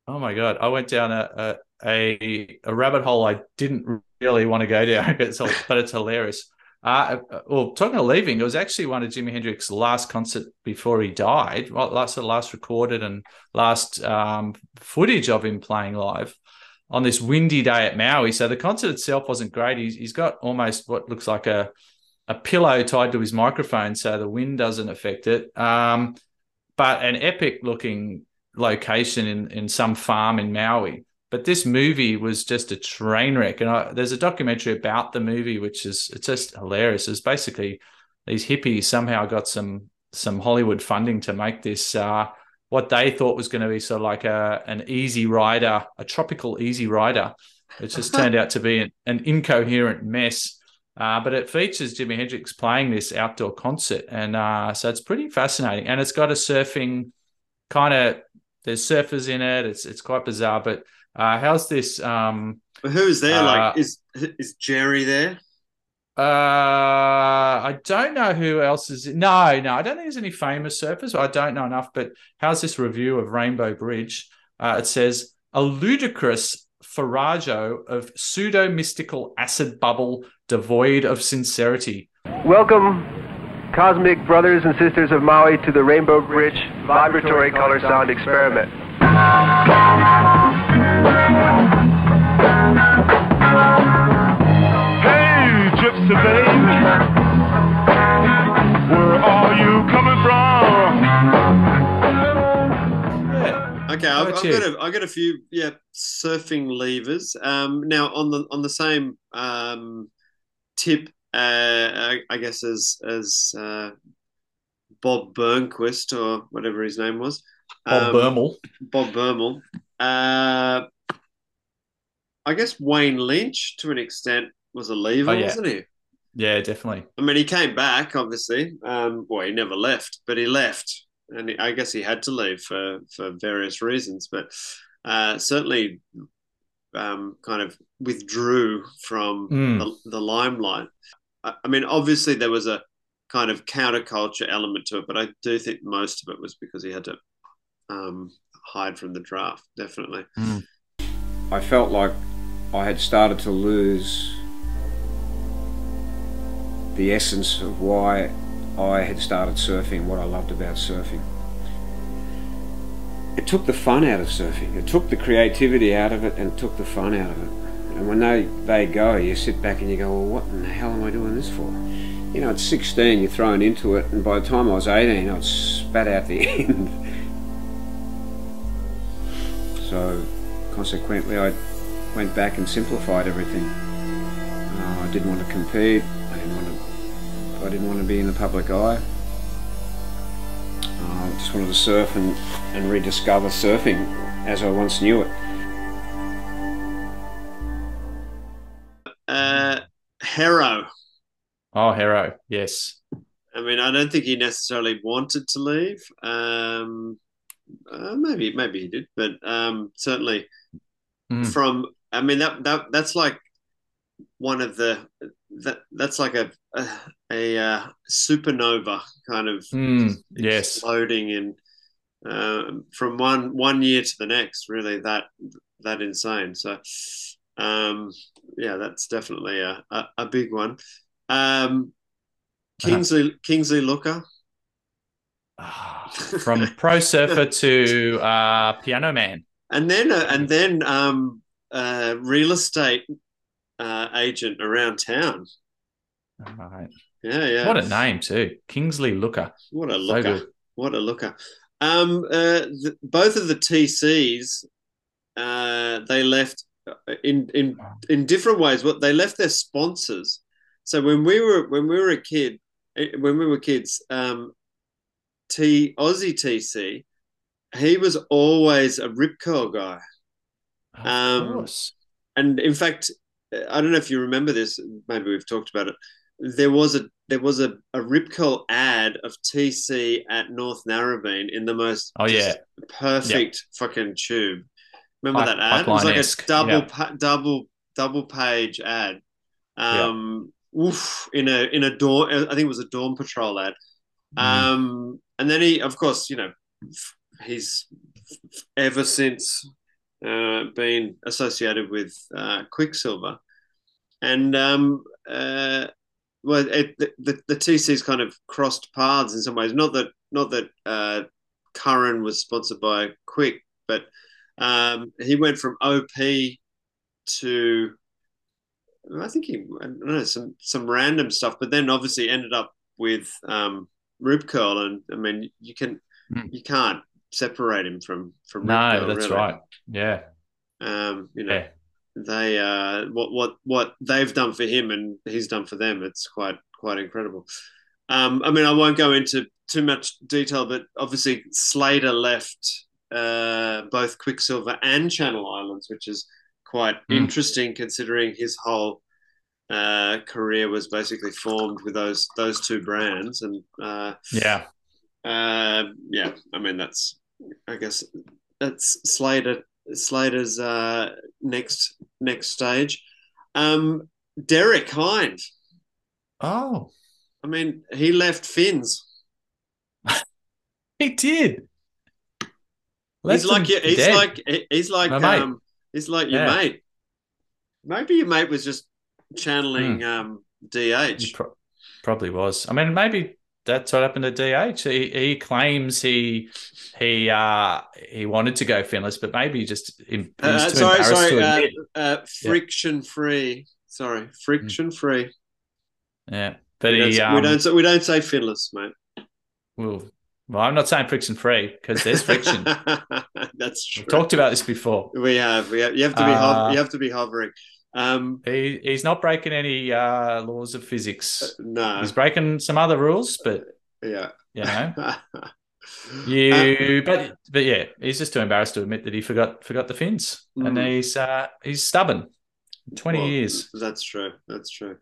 Oh my god! I went down a a, a, a rabbit hole I didn't really want to go down, it's, but it's hilarious. Uh, well, talking of leaving, it was actually one of Jimi Hendrix's last concert before he died. Well, last the last recorded and last um, footage of him playing live on this windy day at Maui. So the concert itself wasn't great. He's, he's got almost what looks like a a pillow tied to his microphone, so the wind doesn't affect it. Um, but an epic looking location in in some farm in Maui. But this movie was just a train wreck, and I, there's a documentary about the movie, which is it's just hilarious. It's basically these hippies somehow got some some Hollywood funding to make this uh, what they thought was going to be sort of like a an easy rider, a tropical easy rider. It just turned out to be an, an incoherent mess. Uh, but it features Jimi Hendrix playing this outdoor concert, and uh, so it's pretty fascinating. And it's got a surfing kind of there's surfers in it. It's it's quite bizarre. But uh, how's this? Um, But who's there? Uh, like, is is Jerry there? uh, I don't know who else is. No, no, I don't think there's any famous surfers. I don't know enough. But how's this review of Rainbow Bridge? Uh, it says a ludicrous farrago of pseudo mystical acid bubble devoid of sincerity. Welcome, cosmic brothers and sisters of Maui, to the Rainbow Bridge Vibratory Color Sound Experiment. Hey, baby, where are you coming from? Okay, I've, I've got a, I've got a few yeah surfing levers. Um, now on the on the same um, tip, uh, I, I guess as as uh, Bob Burnquist or whatever his name was, Bob um, Bermel. Bob Bermel. Uh, I guess Wayne Lynch to an extent was a lever, Oh, yeah. wasn't he? Yeah, definitely. I mean, he came back, obviously. Um, well, he never left, but he left, and I guess he had to leave for for various reasons. But uh, certainly, um, kind of withdrew from Mm. the, the limelight. I, I mean, obviously, there was a kind of counterculture element to it, but I do think most of it was because he had to um, hide from the draft. Definitely. I felt like I had started to lose the essence of why I had started surfing, what I loved about surfing. It took the fun out of surfing. It took the creativity out of it and it took the fun out of it. And when they, they go, you sit back and you go, well, what in the hell am I doing this for? You know, at 16, you're thrown into it, and by the time I was 18, I'd spat out the end. So, consequently, I went back and simplified everything. Uh, I didn't want to compete. I didn't want to be in the public eye. Uh, I just wanted to surf and, and rediscover surfing as I once knew it. Uh, Hero. Oh, Hero. Yes. I mean, I don't think he necessarily wanted to leave. Um, uh, maybe, maybe he did, but um, certainly Mm. from. I mean, that that that's like one of the that that's like a a, a uh, supernova kind of Mm, yes. exploding in uh, from one one year to the next. Really, that that insane. So, um, yeah, that's definitely a a, a big one. Um, Kingsley Kingsley Looker. From pro surfer to uh, piano man. and then uh, and then um, uh, real estate uh, agent around town. All right. Yeah, yeah. What a name too, Kingsley Looker. What a So looker! good. what a looker! Um, uh, the, both of the TCs, uh, they left in in in different ways. What they left their sponsors. So when we were when we were a kid, eh, when we were kids, um, T Aussie TC, he was always a rip curl guy. Um, course. and in fact, I don't know if you remember this. Maybe we've talked about it. There was a there was a, a rip curl ad of TC at North Narrabeen in the most Oh, yeah. perfect fucking tube. Remember Pipe- that ad? It was like a double yeah. double double page ad. Um, oof, in a in a dawn. I think it was a dawn patrol ad. Mm. Um, and then he, of course, you know, he's ever since uh, been associated with uh, Quiksilver, and um, uh, well, it, the, the TC's kind of crossed paths in some ways. Not that not that uh, Curran was sponsored by Quick, but um, he went from OP to I think he I don't know some some random stuff, but then obviously ended up with um, Curl, and I mean you can you can't separate him from from No, that's really. right. Yeah. Um, you know, Yeah. they uh, what what what they've done for him and he's done for them. It's quite quite incredible. Um, I mean, I won't go into too much detail, but obviously Slater left uh, both Quiksilver and Channel Islands, which is quite Mm. interesting considering his whole uh, career was basically formed with those those two brands. And uh, Yeah. uh, yeah, I mean that's I guess that's Slater Slater's uh, next next stage. Um, Derek Hynd. Oh, I mean, he left fins. he did. he's like your, he's dead. like he's like um, he's like your Yeah. mate. Maybe your mate was just channeling Hmm. um, DH. Pro- probably was. I mean, maybe that's what happened to DH. He, he claims he he uh he wanted to go finless, but maybe just em- Uh, sorry, sorry. to Uh, uh, friction free. Sorry, friction free. Yeah, but we, he don't, um, we don't say- we don't say finless, mate. Well, well, I'm not saying friction free because there's friction. That's true. We've talked about this before. We have. We have. You have to be. Uh, hov- you have to be hovering. Um, He he's not breaking any uh, laws of physics. no. He's breaking some other rules, but yeah. you know, you. but but yeah, he's just too embarrassed to admit that he forgot forgot the fins, and Mm. he's uh, he's stubborn. Twenty Well, years. That's true. That's true.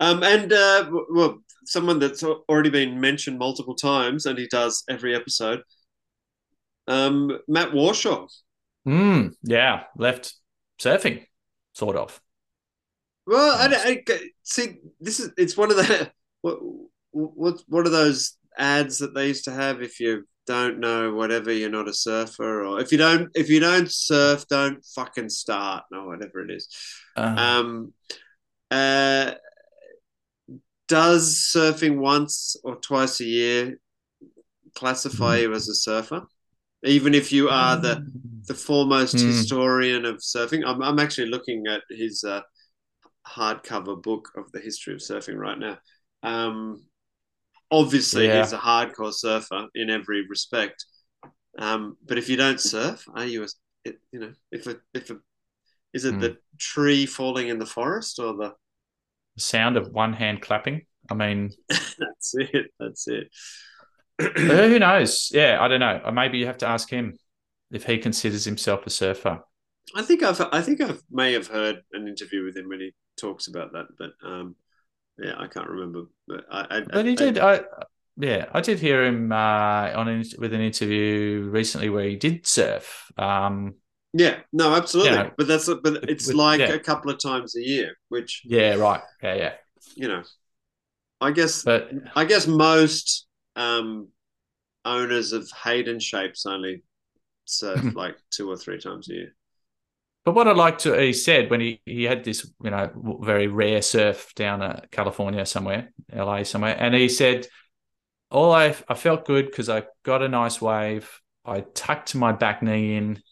Um, and uh, well, someone that's already been mentioned multiple times, and he does every episode. Um, Matt Warshaw. Mm, yeah, left surfing, sort of. Well, I, I- see. This is it's one of the what what what are those ads that they used to have? If you don't know whatever, you're not a surfer, or if you don't if you don't surf, don't fucking start, or whatever it is. Uh, Um, uh, does surfing once or twice a year classify you as a surfer? Even if you are the the foremost Hmm. historian of surfing, I'm, I'm actually looking at his uh, hardcover book of the history of surfing right now. Um, obviously, Yeah. he's a hardcore surfer in every respect. Um, but if you don't surf, are you a, it, you know, if a, if a, is it Hmm. the tree falling in the forest or the, the sound of one hand clapping. I mean, that's it, that's it. who knows? Yeah, I don't know. Maybe you have to ask him if he considers himself a surfer. I think I've, I think I may have heard an interview with him when he talks about that, but um, yeah, I can't remember. But I, I But he I- did. I, yeah, I did hear him uh, on an, with an interview recently where he did surf. Um, Yeah, no, absolutely. Yeah. But that's but it's with- like yeah. a couple of times a year, which yeah, right. Yeah, yeah. you know, I guess But I guess most um, owners of Hayden shapes only surf like two or three times a year. But what I liked to he said when he he had this you know very rare surf down at California somewhere, LA somewhere, and he said, all I I felt good because I got a nice wave. I tucked my back knee in,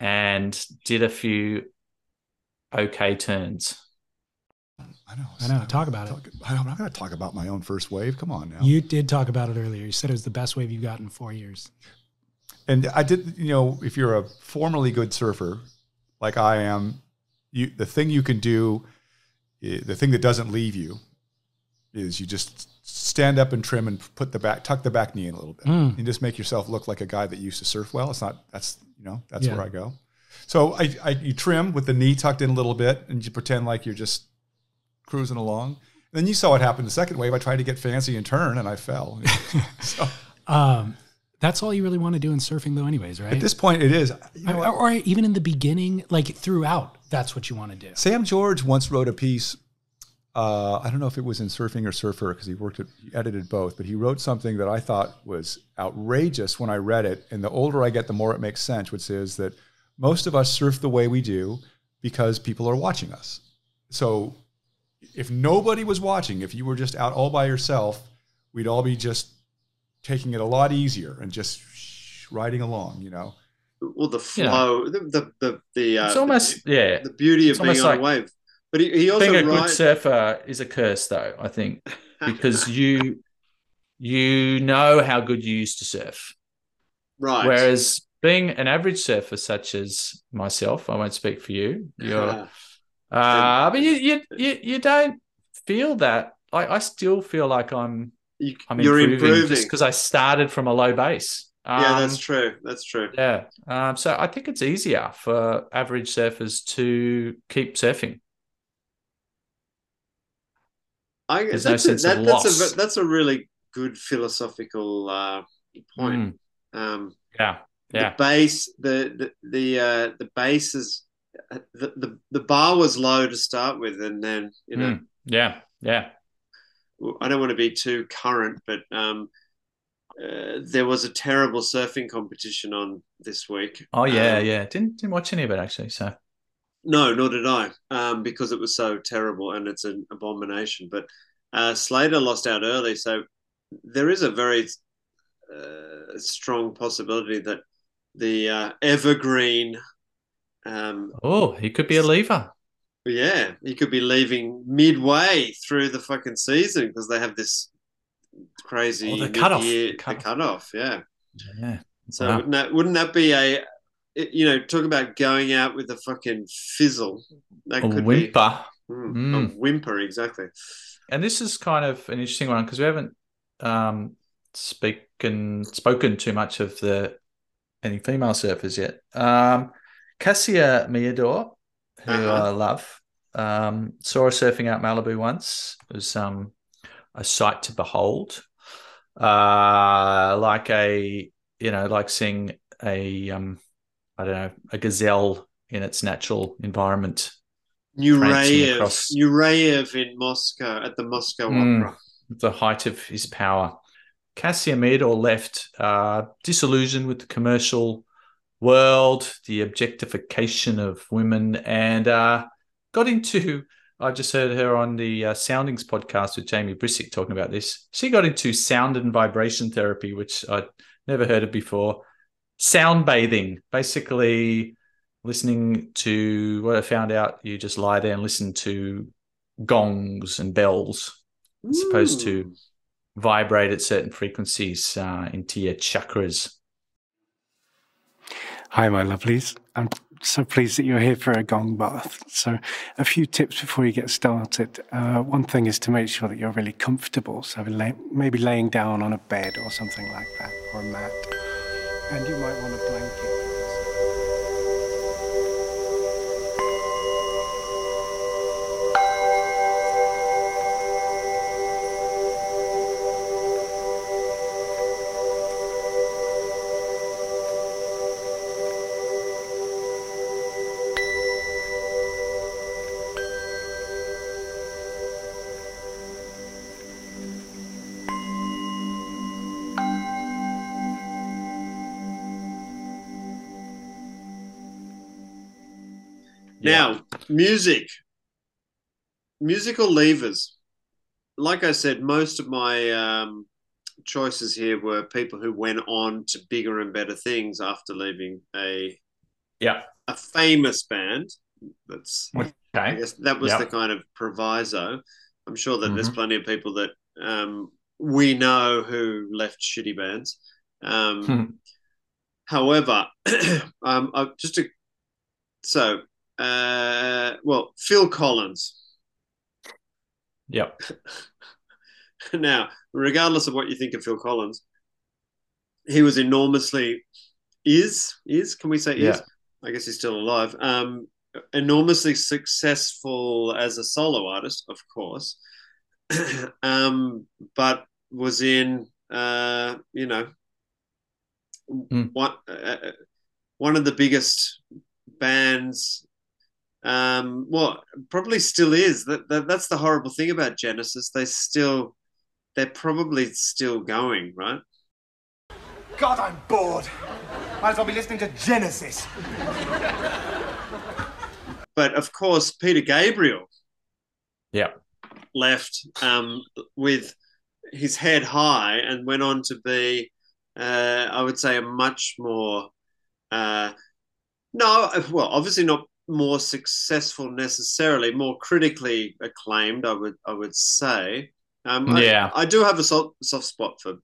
and did a few okay turns. I know. I know. Talk about it. I'm not going to talk about my own first wave. Come on now. You did talk about it earlier. You said it was the best wave you've got in four years. And I did, you know, if you're a formerly good surfer, like I am, you the thing you can do, the thing that doesn't leave you, is you just stand up and trim and put the back, tuck the back knee in a little bit, Mm. and just make yourself look like a guy that used to surf well. It's not. That's you know that's Yeah. where I go. So I, I you trim with the knee tucked in a little bit, and you pretend like you're just cruising along. And then you saw what happened the second wave. I tried to get fancy and turn, and I fell. so Um, that's all you really want to do in surfing, though, anyways, right? at this point, it is. You know or, or even in the beginning, like throughout, that's what you want to do. Sam George once wrote a piece. Uh, I don't know if it was in Surfing or Surfer because he worked at, he edited both, but he wrote something that I thought was outrageous when I read it. And the older I get, the more it makes sense, which is that most of us surf the way we do because people are watching us. So if nobody was watching, if you were just out all by yourself, we'd all be just taking it a lot easier and just riding along, you know. Well, the You know. flow, the the the, the uh, It's almost yeah. the beauty of It's being on like a wave. But he, he also being a good surfer is a curse, though. I think because you you know how good you used to surf, right. whereas being an average surfer, such as myself, I won't speak for you. You're, uh, but you, you you you don't feel that. I I still feel like I'm You- I'm you're improving, improving. just because I started from a low base. yeah, that's Um, true. That's true. Yeah. Um, so I think it's easier for average surfers to keep surfing. I, There's that's, no a, sense of that, that's loss. a that's a really good philosophical uh, point. Um, Yeah. Yeah. The base, the the the uh, the base is uh, the, the the bar was low to start with, and then you know Mm. Yeah. Yeah. I don't want to be too current, but um, uh, there was a terrible surfing competition on this week. Oh yeah, Um, yeah. Didn't didn't watch any of it actually. So No, nor did I, um, because it was so terrible and it's an abomination. But uh, Slater lost out early, so there is a very uh, strong possibility that the uh, evergreen, um, oh, he could be a lever. Yeah, he could be leaving midway through the fucking season because they have this crazy Oh, the cutoff. mid-year- The cutoff. The cutoff, yeah. Yeah. So Wow. wouldn't that wouldn't that be a you know talk about going out with a fucking fizzle? That A could whimper. be Mm, Mm. a whimper exactly. And this is kind of an interesting one because we haven't um spoken spoken too much of the any female surfers yet. Um Cassia Meador, who Uh-huh. I love, um, saw her surfing out Malibu once. It was um a sight to behold. Uh like a you know, like seeing a um I don't know, a gazelle in its natural environment. Nureyev, across- Nureyev in Moscow at the Moscow Mm, Opera. the height of his power. Cassia Meador left uh, disillusioned with the commercial world, the objectification of women, and uh, got into. I just heard her on the uh, Soundings podcast with Jamie Brisick talking about this. She got into sound and vibration therapy, which I'd never heard of before. Sound bathing, basically listening to what I found out. You just lie there and listen to gongs and bells as opposed to vibrate at certain frequencies uh, into your chakras. Hi, my lovelies. I'm so pleased that you're here for a gong bath. So, a few tips before you get started. Uh, one thing is to make sure that you're really comfortable. So, maybe laying down on a bed or something like that, or a mat. And you might want a blanket. Now, music, musical levers. Like I said, most of my um, choices here were people who went on to bigger and better things after leaving a yeah a famous band. That's Okay. I guess that was the kind of proviso. I'm sure that there's Mhm. plenty of people that um, we know who left shitty bands. Um, Hmm. However, um, I, just to so uh, well, Phil Collins. Yep. now, regardless of what you think of Phil Collins, he was enormously is is can we say is? I guess he's still alive. Um, enormously successful as a solo artist, of course, um, but was in uh, you know one uh, one of the biggest bands. Um, well, probably still is. That, that that's the horrible thing about Genesis. They still, they're probably still going, right? God, I'm bored. Might as well be listening to Genesis. But of course, Peter Gabriel Yeah. left um, with his head high and went on to be, uh, I would say, a much more, uh, no, well, obviously not more successful necessarily, more critically acclaimed. I would, I would say. Um, I- Yeah. I, do have a soft, soft spot for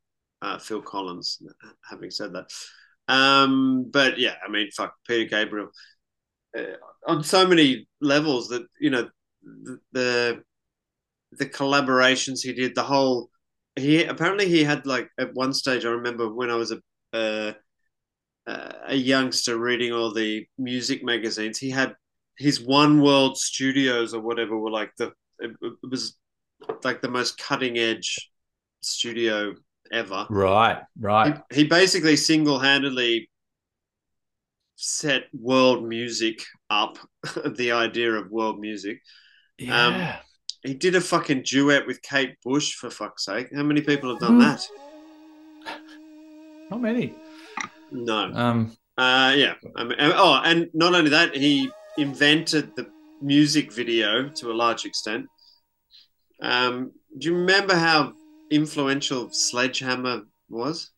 uh, Phil Collins. Having said that, um, but yeah, I mean, fuck, Peter Gabriel uh, on so many levels that you know the, the the collaborations he did the whole he apparently he had like at one stage i remember when i was a uh, uh, a youngster reading all the music magazines he had his one world studios or whatever were like the it, it was like the most cutting edge studio ever Right. Right. he basically single-handedly set world music up the idea of world music Yeah. he did a fucking duet with kate bush for fuck's sake how many people have done Hmm. that Not many. No. Um. uh yeah. I mean, oh and not only that he invented the music video to a large extent. Um do you remember how influential sledgehammer was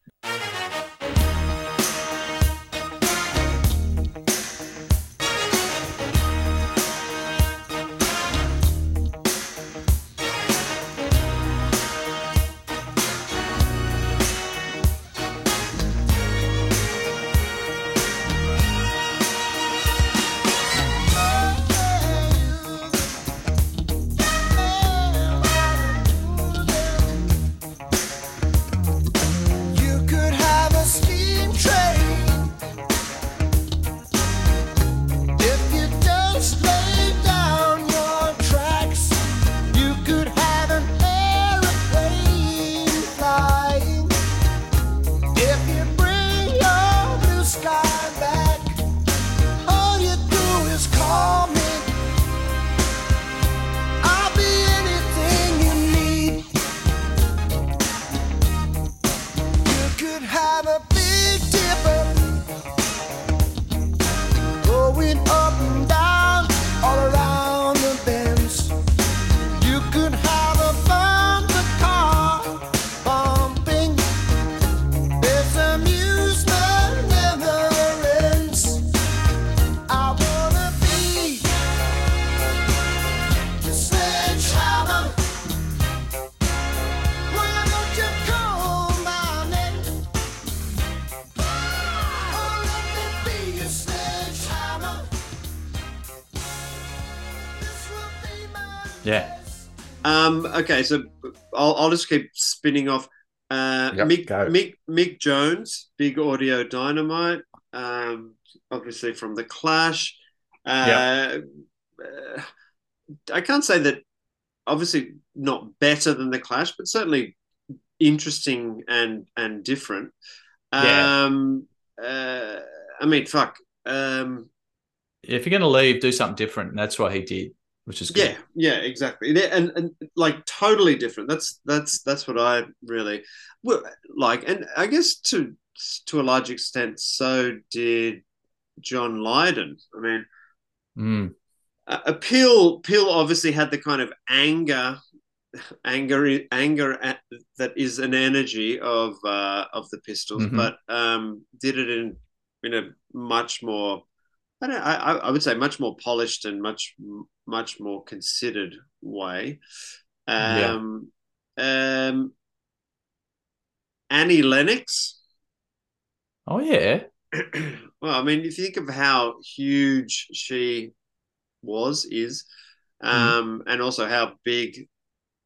okay, so I'll, I'll just keep spinning off. Uh, Yep, Mick. Mick, Mick Jones, Big Audio Dynamite, um, obviously from The Clash. Uh, uh, I can't say that, obviously, not better than The Clash, but certainly interesting and and different. Yeah. Um, uh, I mean, fuck. Um, If you're going to leave, do something different. And that's what he did, which is good. Yeah, yeah, exactly, and, and like totally different. That's that's that's what I really well, like, and I guess to to a large extent, so did John Lydon. I mean, Mm. uh, PiL PiL obviously had the kind of anger, anger, anger at, that is an energy of uh, of the Pistols, Mhm. but um, did it in in a much more. I, don't, I, I would say much more polished and much much more considered way. Yeah. Um, um, Annie Lennox. Oh yeah. well, I mean, if you think of how huge she was, is, um, and also how big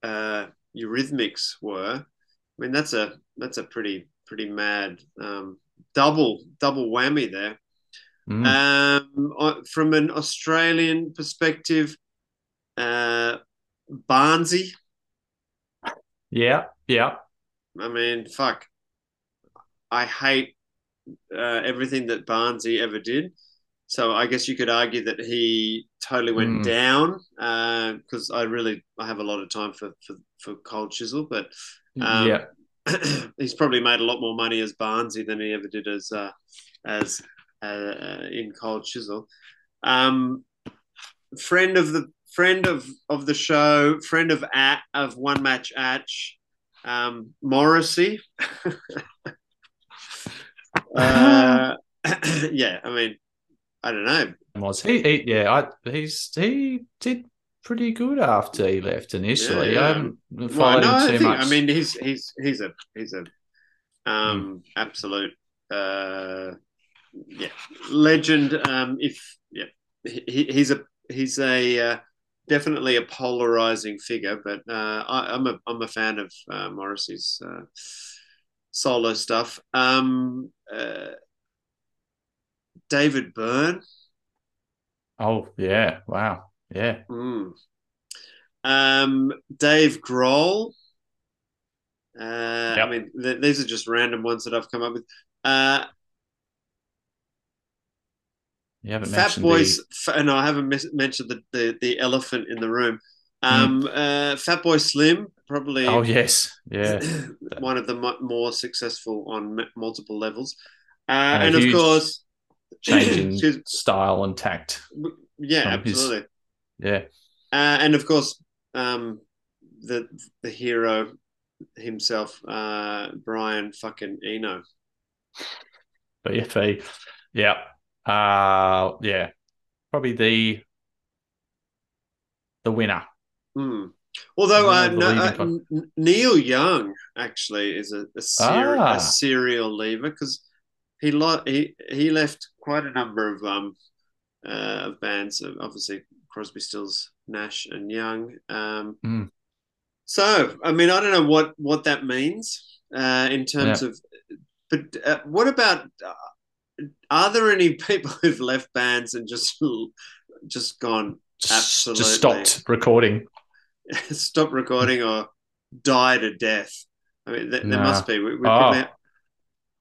uh, Eurythmics were, I mean, that's a that's a pretty pretty mad um, double double whammy there. Mm. Um, from an Australian perspective, uh, Barnsey. Yeah. Yeah. I mean, fuck. I hate uh, everything that Barnsey ever did. So I guess you could argue that he totally went Mm. down because I really I have a lot of time for for, for Cold Chisel, but um, Yeah. he's probably made a lot more money as Barnsey than he ever did as uh, as uh, in Cold Chisel. Um, friend of the friend of of the show, friend of at of one match atch, um, Morrissey. uh, yeah, I mean, I don't know. Was he, he? Yeah. I, he's he did pretty good after he left initially. Yeah, I haven't Well, followed no, him too think- much. I mean, he's he's he's a he's a um Hmm. absolute uh yeah legend. Um, if yeah, he, he's a he's a uh, definitely a polarizing figure, but uh, I, I'm a I'm a fan of uh, Morrissey's uh, solo stuff. Um, uh, David Byrne. oh yeah. Wow. Yeah. Mm. Um, Dave Grohl. Uh, I mean, th- these are just random ones that I've come up with. Uh, You haven't Fat mentioned Boys, the- f- no, I haven't mis- mentioned the, the, the elephant in the room. Hmm. Um, uh, Fatboy Slim, probably. Oh yes. Yeah. one of the more successful on m- multiple levels. Uh, And and of course, Changing style and tact. yeah, from his- absolutely. Yeah. Uh, and of course, um, the the hero himself, uh, Brian fucking Eno. BFE. Yeah. Uh yeah. Probably the the winner. Hmm. Although uh, no, uh, Neil Young actually is a, a, ser- Ah. a serial leaver because he, lo- he he left quite a number of um uh, of bands, uh, obviously Crosby, Stills, Nash, and Young. Um, Mm. So I mean, I don't know what what that means uh, in terms Yeah. of, but uh, what about? Are there any people who've left bands and just just gone absolutely Just stopped recording. stop recording or died a death. I mean, th- there Nah. must be. We, we Oh.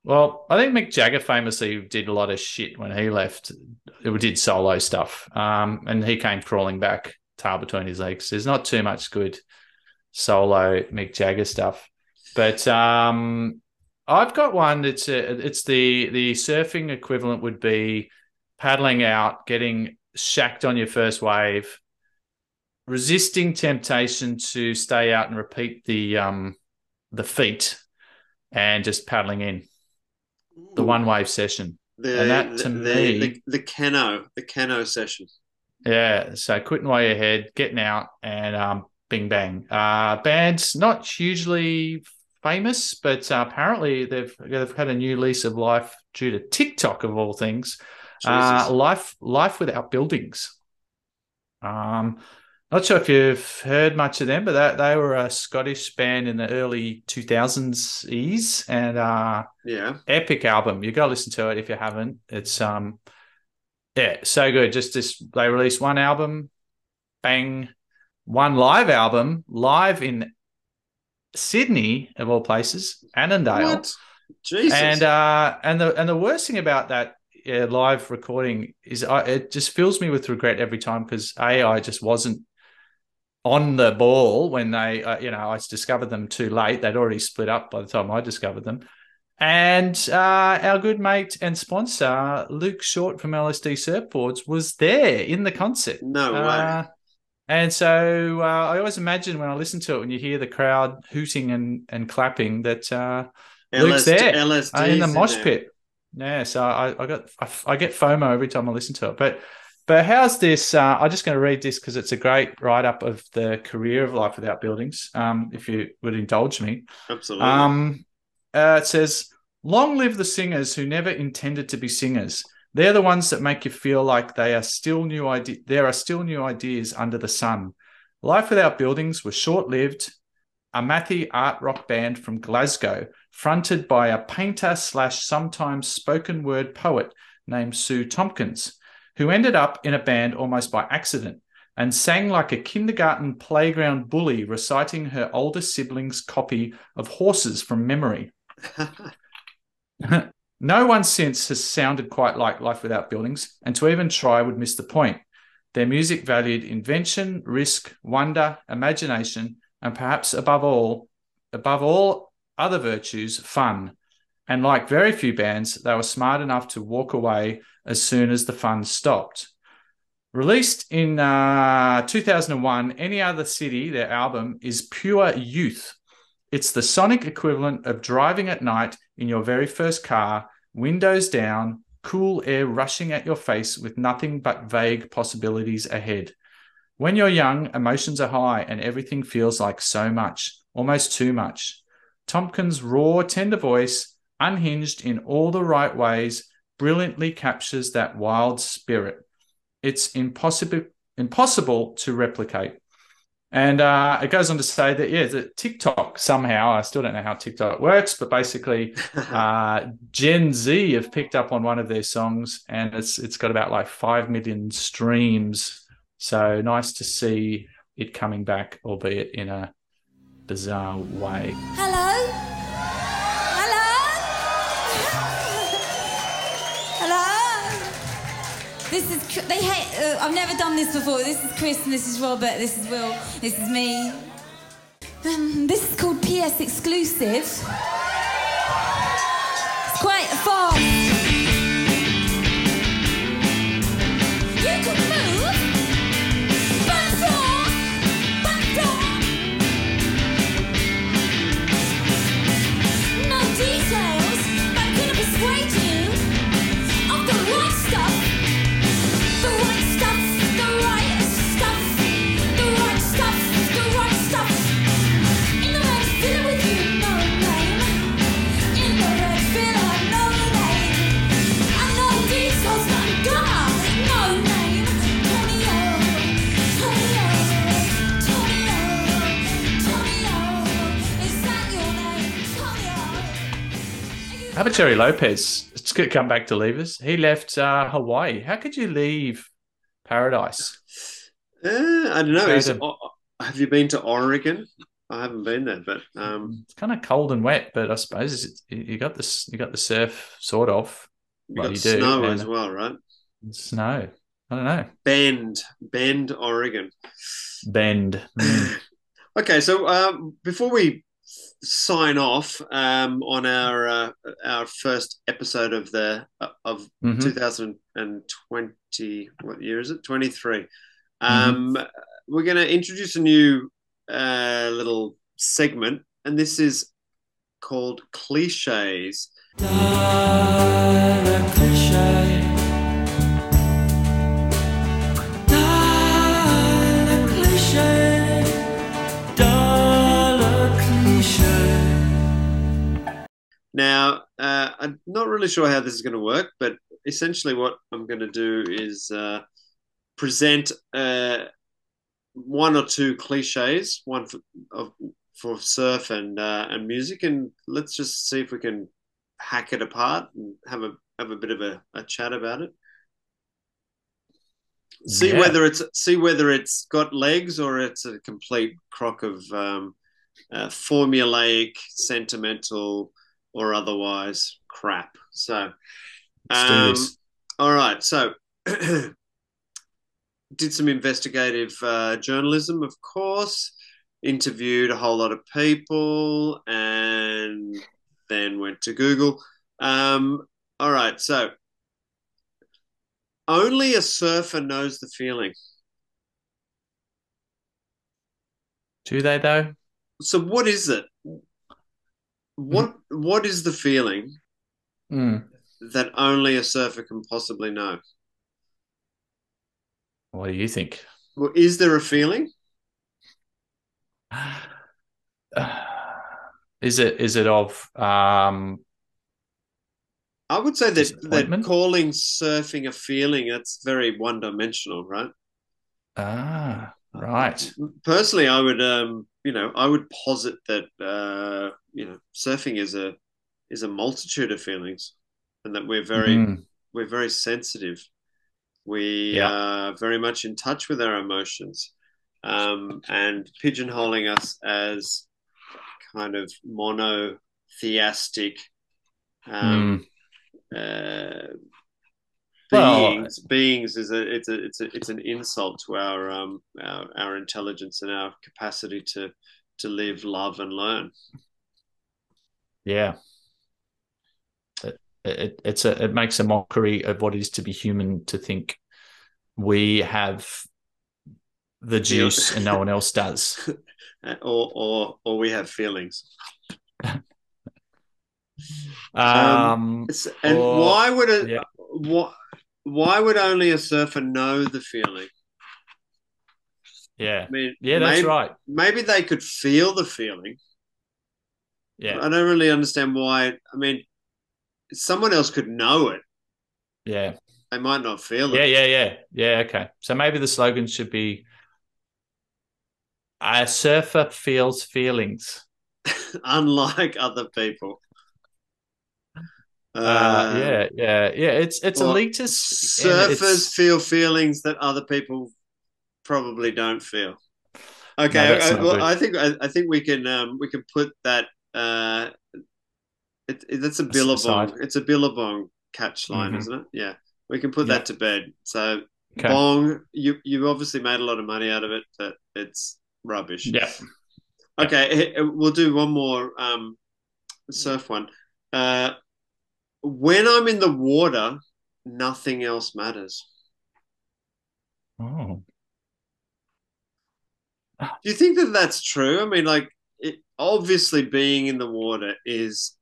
Well, I think Mick Jagger famously did a lot of shit when he left. It did solo stuff, um, and he came crawling back, tail between his legs. There's not too much good solo Mick Jagger stuff, but um, I've got one that's a, it's the the surfing equivalent would be paddling out, getting shacked on your first wave, resisting temptation to stay out and repeat the um, the feat, and just paddling in the one wave session. the, and that to the, me, the, the Keno, the Keno session. yeah. So quitting while you're ahead, getting out, and um, bing bang. Uh, bands not hugely famous, but uh, apparently they've they've had a new lease of life due to TikTok of all things. Uh, life life without buildings. Um, not sure if you've heard much of them, but that they were a Scottish band in the early 2000s ease and uh Yeah. epic album. You gotta listen to it if you haven't. It's um yeah, so good. Just this they released one album, bang, one live album, live in Sydney of all places, Annandale. What? Jesus. And uh, and the and the worst thing about that uh, live recording is I, it just fills me with regret every time because a I just wasn't on the ball when they uh, you know I discovered them too late. They'd already split up by the time I discovered them. And uh, our good mate and sponsor, Luke Short from LSD Surfboards, was there in the concert. No way. And so uh, I always imagine when I listen to it, when you hear the crowd hooting and, and clapping, that uh, Luke's there uh, in the mosh there. pit. Yeah, so I, I got I, I get FOMO every time I listen to it. But but how's this? Uh, I'm just going to read this because it's a great write up of the career of Life Without Buildings. Um, if you would indulge me. Absolutely. Um, uh, it says, "Long live the singers who never intended to be singers. They're the ones that make you feel like they are still new ide- There are still new ideas under the sun. Life Without Buildings was short-lived. A mathy art rock band from Glasgow, fronted by a painter slash sometimes spoken word poet named Sue Tompkins, who ended up in a band almost by accident." And sang like a kindergarten playground bully reciting her older sibling's copy of Horses from memory. no one since has sounded quite like Life Without Buildings, and to even try would miss the point. Their music valued invention, risk, wonder, imagination, and perhaps above all, above all other virtues, fun. And like very few bands, they were smart enough to walk away as soon as the fun stopped. Released in uh, 2001, Any Other City, their album, is pure youth. It's the sonic equivalent of driving at night in your very first car, windows down, cool air rushing at your face with nothing but vague possibilities ahead. When you're young, emotions are high and everything feels like so much, almost too much. Tompkins' raw, tender voice, unhinged in all the right ways, brilliantly captures that wild spirit. It's impossible impossible to replicate. And uh, it goes on to say that yeah, that TikTok somehow I still don't know how TikTok works, but basically uh, Gen Z have picked up on one of their songs, and it's it's got about like five million streams. So nice to see it coming back, albeit in a bizarre way. Hello? Hello? This is, they hate, uh, I've never done this before. This is Chris and this is Robert, this is Will, this is me. Um, this is called PS Exclusive. Gerry Lopez? It's to come back to leave us. He left uh, Hawaii. How could you leave paradise? Uh, I don't know. To- have you been to Oregon? I haven't been there, but um, It's kind of cold and wet, but I suppose it's, you got this. You got the surf sort of. you got you do, snow and as well, right? Snow. I don't know. Bend, Bend, Oregon. Bend. Mm. Okay, so um, before we sign off um, on our uh, our first episode of the of Mhm. 2020, what year is it? 23. Um, We're going to introduce a new uh, little segment, and this is called cliches. Now, uh, I'm not really sure how this is going to work, but essentially, what I'm going to do is uh, present uh, one or two cliches, one for, of, for surf and uh, and music, and let's just see if we can hack it apart and have a have a bit of a, a chat about it. See Yeah. whether it's see whether it's got legs or it's a complete crock of um, uh, formulaic, sentimental, or otherwise crap. So, um, all right. So, did some investigative uh, journalism, of course. Interviewed a whole lot of people, and then went to Google. Um, all right, so only a surfer knows the feeling. Do they though? So what is it? What what is the feeling Mm. that only a surfer can possibly know? What do you think? Well, is there a feeling? Is it is it of um I would say that that calling surfing a feeling that's very one dimensional, right? ah right. Personally, I would um you know I would posit that uh you know surfing is a is a multitude of feelings, and that we're very Mm. we're very sensitive. We Yeah. are very much in touch with our emotions, um, and pigeonholing us as kind of monotheistic um, uh, Well- beings. beings is a it's a it's a it's an insult to our um our, our intelligence and our capacity to to live, love, and learn. Yeah. It, it it's a it makes a mockery of what it is to be human to think we have the juice and no one else does. or or or we have feelings. Um, it's- and or- why would it yeah. why, why would only a surfer know the feeling? Yeah. I mean, yeah, that's maybe, right. Maybe they could feel the feeling. Yeah. I don't really understand why. I mean, someone else could know it. Yeah. They might not feel Yeah, it. yeah, yeah. Yeah, Yeah, okay. So maybe the slogan should be a surfer feels feelings. Unlike other people. Uh, yeah, yeah, yeah. It's it's elitist. Surfers feel feelings that other people probably don't feel. Okay, that's I, well. I think I, I think we can um, we can put that. Uh, it, it, that's a That's aside. Billabong. It's a Billabong catch line, Mhm. isn't it? Yeah, we can put Yeah. that to bed. So Okay. bong, you you obviously made a lot of money out of it, but it's rubbish. Yeah. Okay, eh, we'll do one more um, surf one. Uh, when I'm in the water, nothing else matters. Oh. Do you think that that's true? I mean, like, it, obviously, being in the water is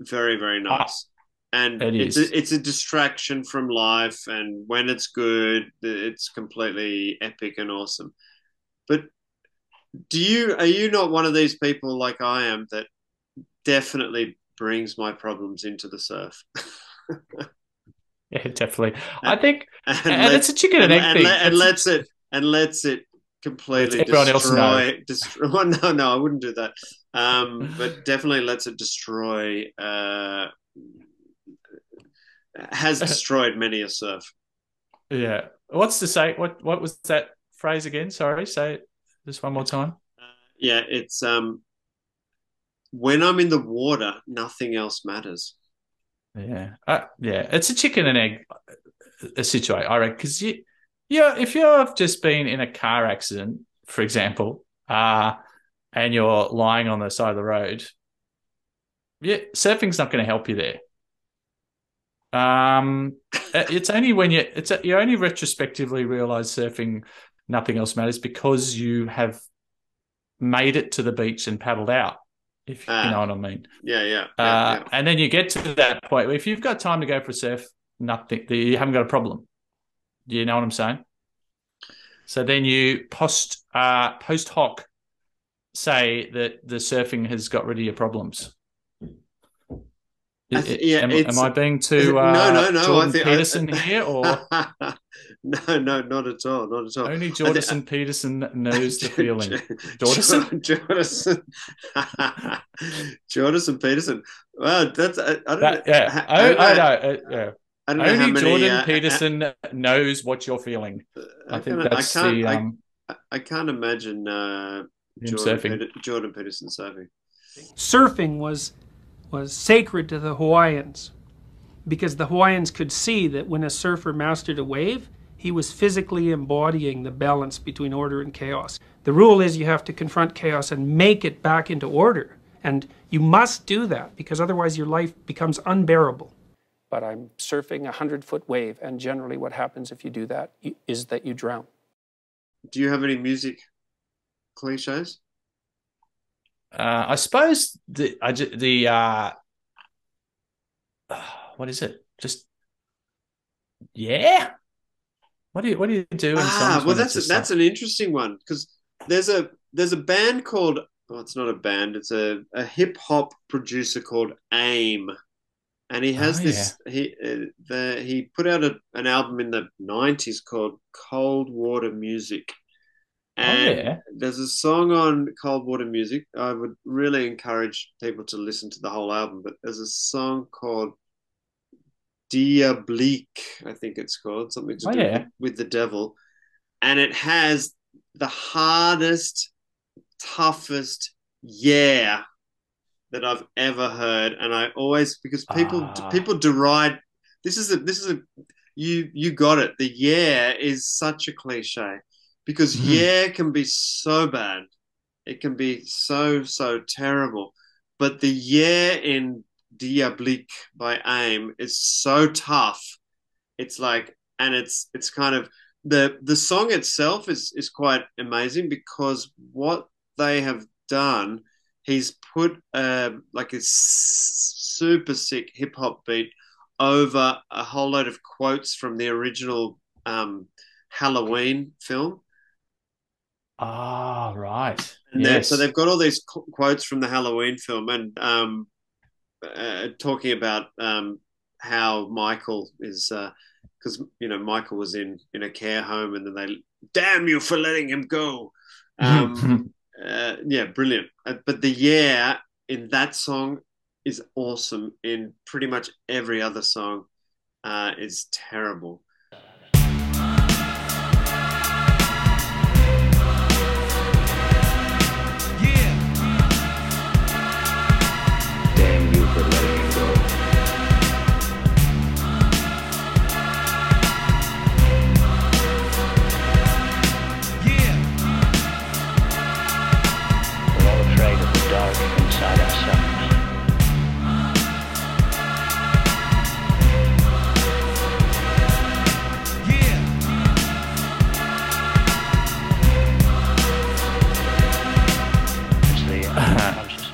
very, very ah, nice, and it it's is. a, it's a distraction from life. And when it's good, it's completely epic and awesome. But do you are you not one of these people like I am that definitely brings my problems into the surf? Yeah, definitely. I think, and, let- it's a chicken and, egg and, thing. and lets it and lets it completely everyone else destroy. destroy well, no, no, I wouldn't do that. Um, but definitely lets it destroy. Uh, has destroyed many a surf. yeah. What's to say? What what was that phrase again? Sorry, say it just one more time. Yeah, it's um, when I'm in the water, nothing else matters. Yeah, uh, yeah. It's a chicken and egg uh, situation, I reckon. Because you, yeah, if you've just been in a car accident, for example, uh, and you're lying on the side of the road, yeah, surfing's not going to help you there. Um, it's only when you it's you only retrospectively realize surfing, nothing else matters because you have made it to the beach and paddled out. If Ah. you know what I mean. Yeah, yeah. Uh, yeah, And then you get to that point where if you've got time to go for a surf, nothing, you haven't got a problem. Do you know what I'm saying? So then you post uh, post hoc say that the surfing has got rid of your problems. Th- yeah, am, am I being too uh, no, no, no. Jordan I think Peterson I, here, or no, no, not at all, not at all. only I thi- Jordison Peterson knows the feeling? Jordison? Jordison, Jordison Peterson. Well, that's I, I don't That, know. yeah, I, I, don't I know- know. uh, yeah. I don't know how Only many, Jordan uh, Peterson knows what you're feeling. I, think can't- that's can't, the I- um, I, I can't imagine uh, Jordan, surfing. Jordan Peterson surfing. surfing was was sacred to the Hawaiians because the Hawaiians could see that when a surfer mastered a wave, he was physically embodying the balance between order and chaos. The rule is you have to confront chaos and make it back into order. And You must do that because otherwise your life becomes unbearable. But I'm surfing a 100 foot wave, and generally, what happens if you do that is that you drown. Do you have any music cliches? Uh, I suppose the I ju- the uh, what is it? Just yeah. What do you what do you do in songs? Ah, well, that's a, that's an interesting one because there's a there's a band called well, it's not a band, it's a, a hip hop producer called AIM, and he has Oh, this he uh, the he put out a, an album in the '90s called Cold Water Music. And yeah. there's a song on Cold Water Music. I would really encourage people to listen to the whole album, but there's a song called Diabolique, I think it's called, something to Oh, do yeah. with, the devil. And it has the hardest, toughest yeah that I've ever heard. And I always because people Ah. people deride this is a this is a you you got it. The yeah is such a cliche because Mhm. yeah can be so bad. It can be so so terrible. But the yeah in Diabolique by AIM is so tough. It's like and it's it's kind of the the song itself is is quite amazing because what they have done he's put uh, like a super sick hip hop beat over a whole load of quotes from the original um, Halloween film. Ah, right. And yes. So they've got all these qu- quotes from the Halloween film and um, uh, talking about um, how Michael is because you know Michael was in in a care home and then they damn you for letting him go. Um, uh, yeah, brilliant. Uh, but the yeah in that song is awesome. In pretty much every other song, uh, is terrible.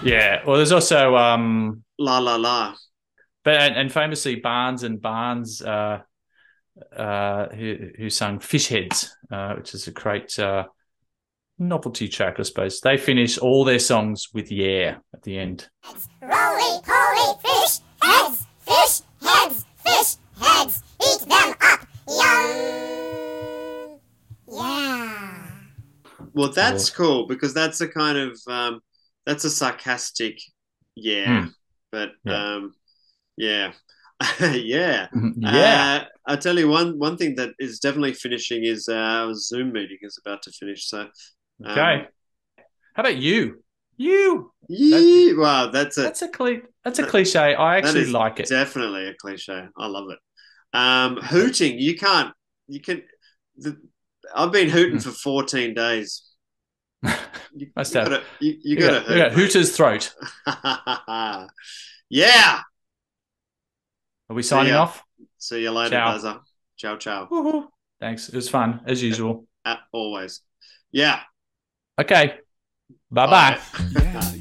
Yeah. Well, there's also um, La la la. but and, and famously Barnes and Barnes, uh, uh, who who sung Fishheads, uh, which is a great uh, novelty track, I suppose. They finish all their songs with "Yeah" at the end. Roly poly fish heads, fish heads, fish heads. Eat them up, yum. Yeah. Well, that's cool because that's a kind of um, that's a sarcastic yeah, Hmm. but Yeah. um, yeah, yeah. Yeah. Uh, I tell you one one thing that is definitely finishing is uh, our Zoom meeting is about to finish. So um, Okay. How about you? You. Yeah, wow, that's a That's a cli- That's a cliche. I actually like it. Definitely a cliche. I love it. Um, hooting, you can't. You can. The, I've been hooting Hmm. for fourteen days. You, Must you have. gotta, you, you You gotta got- you got hoot. Hooter's throat. yeah. Are we signing ya. off? See you later, Ciao. Buzzer. Ciao, ciao. Woohoo. Thanks. It was fun as usual. Uh, always. Yeah. Okay. Bye bye. Everybody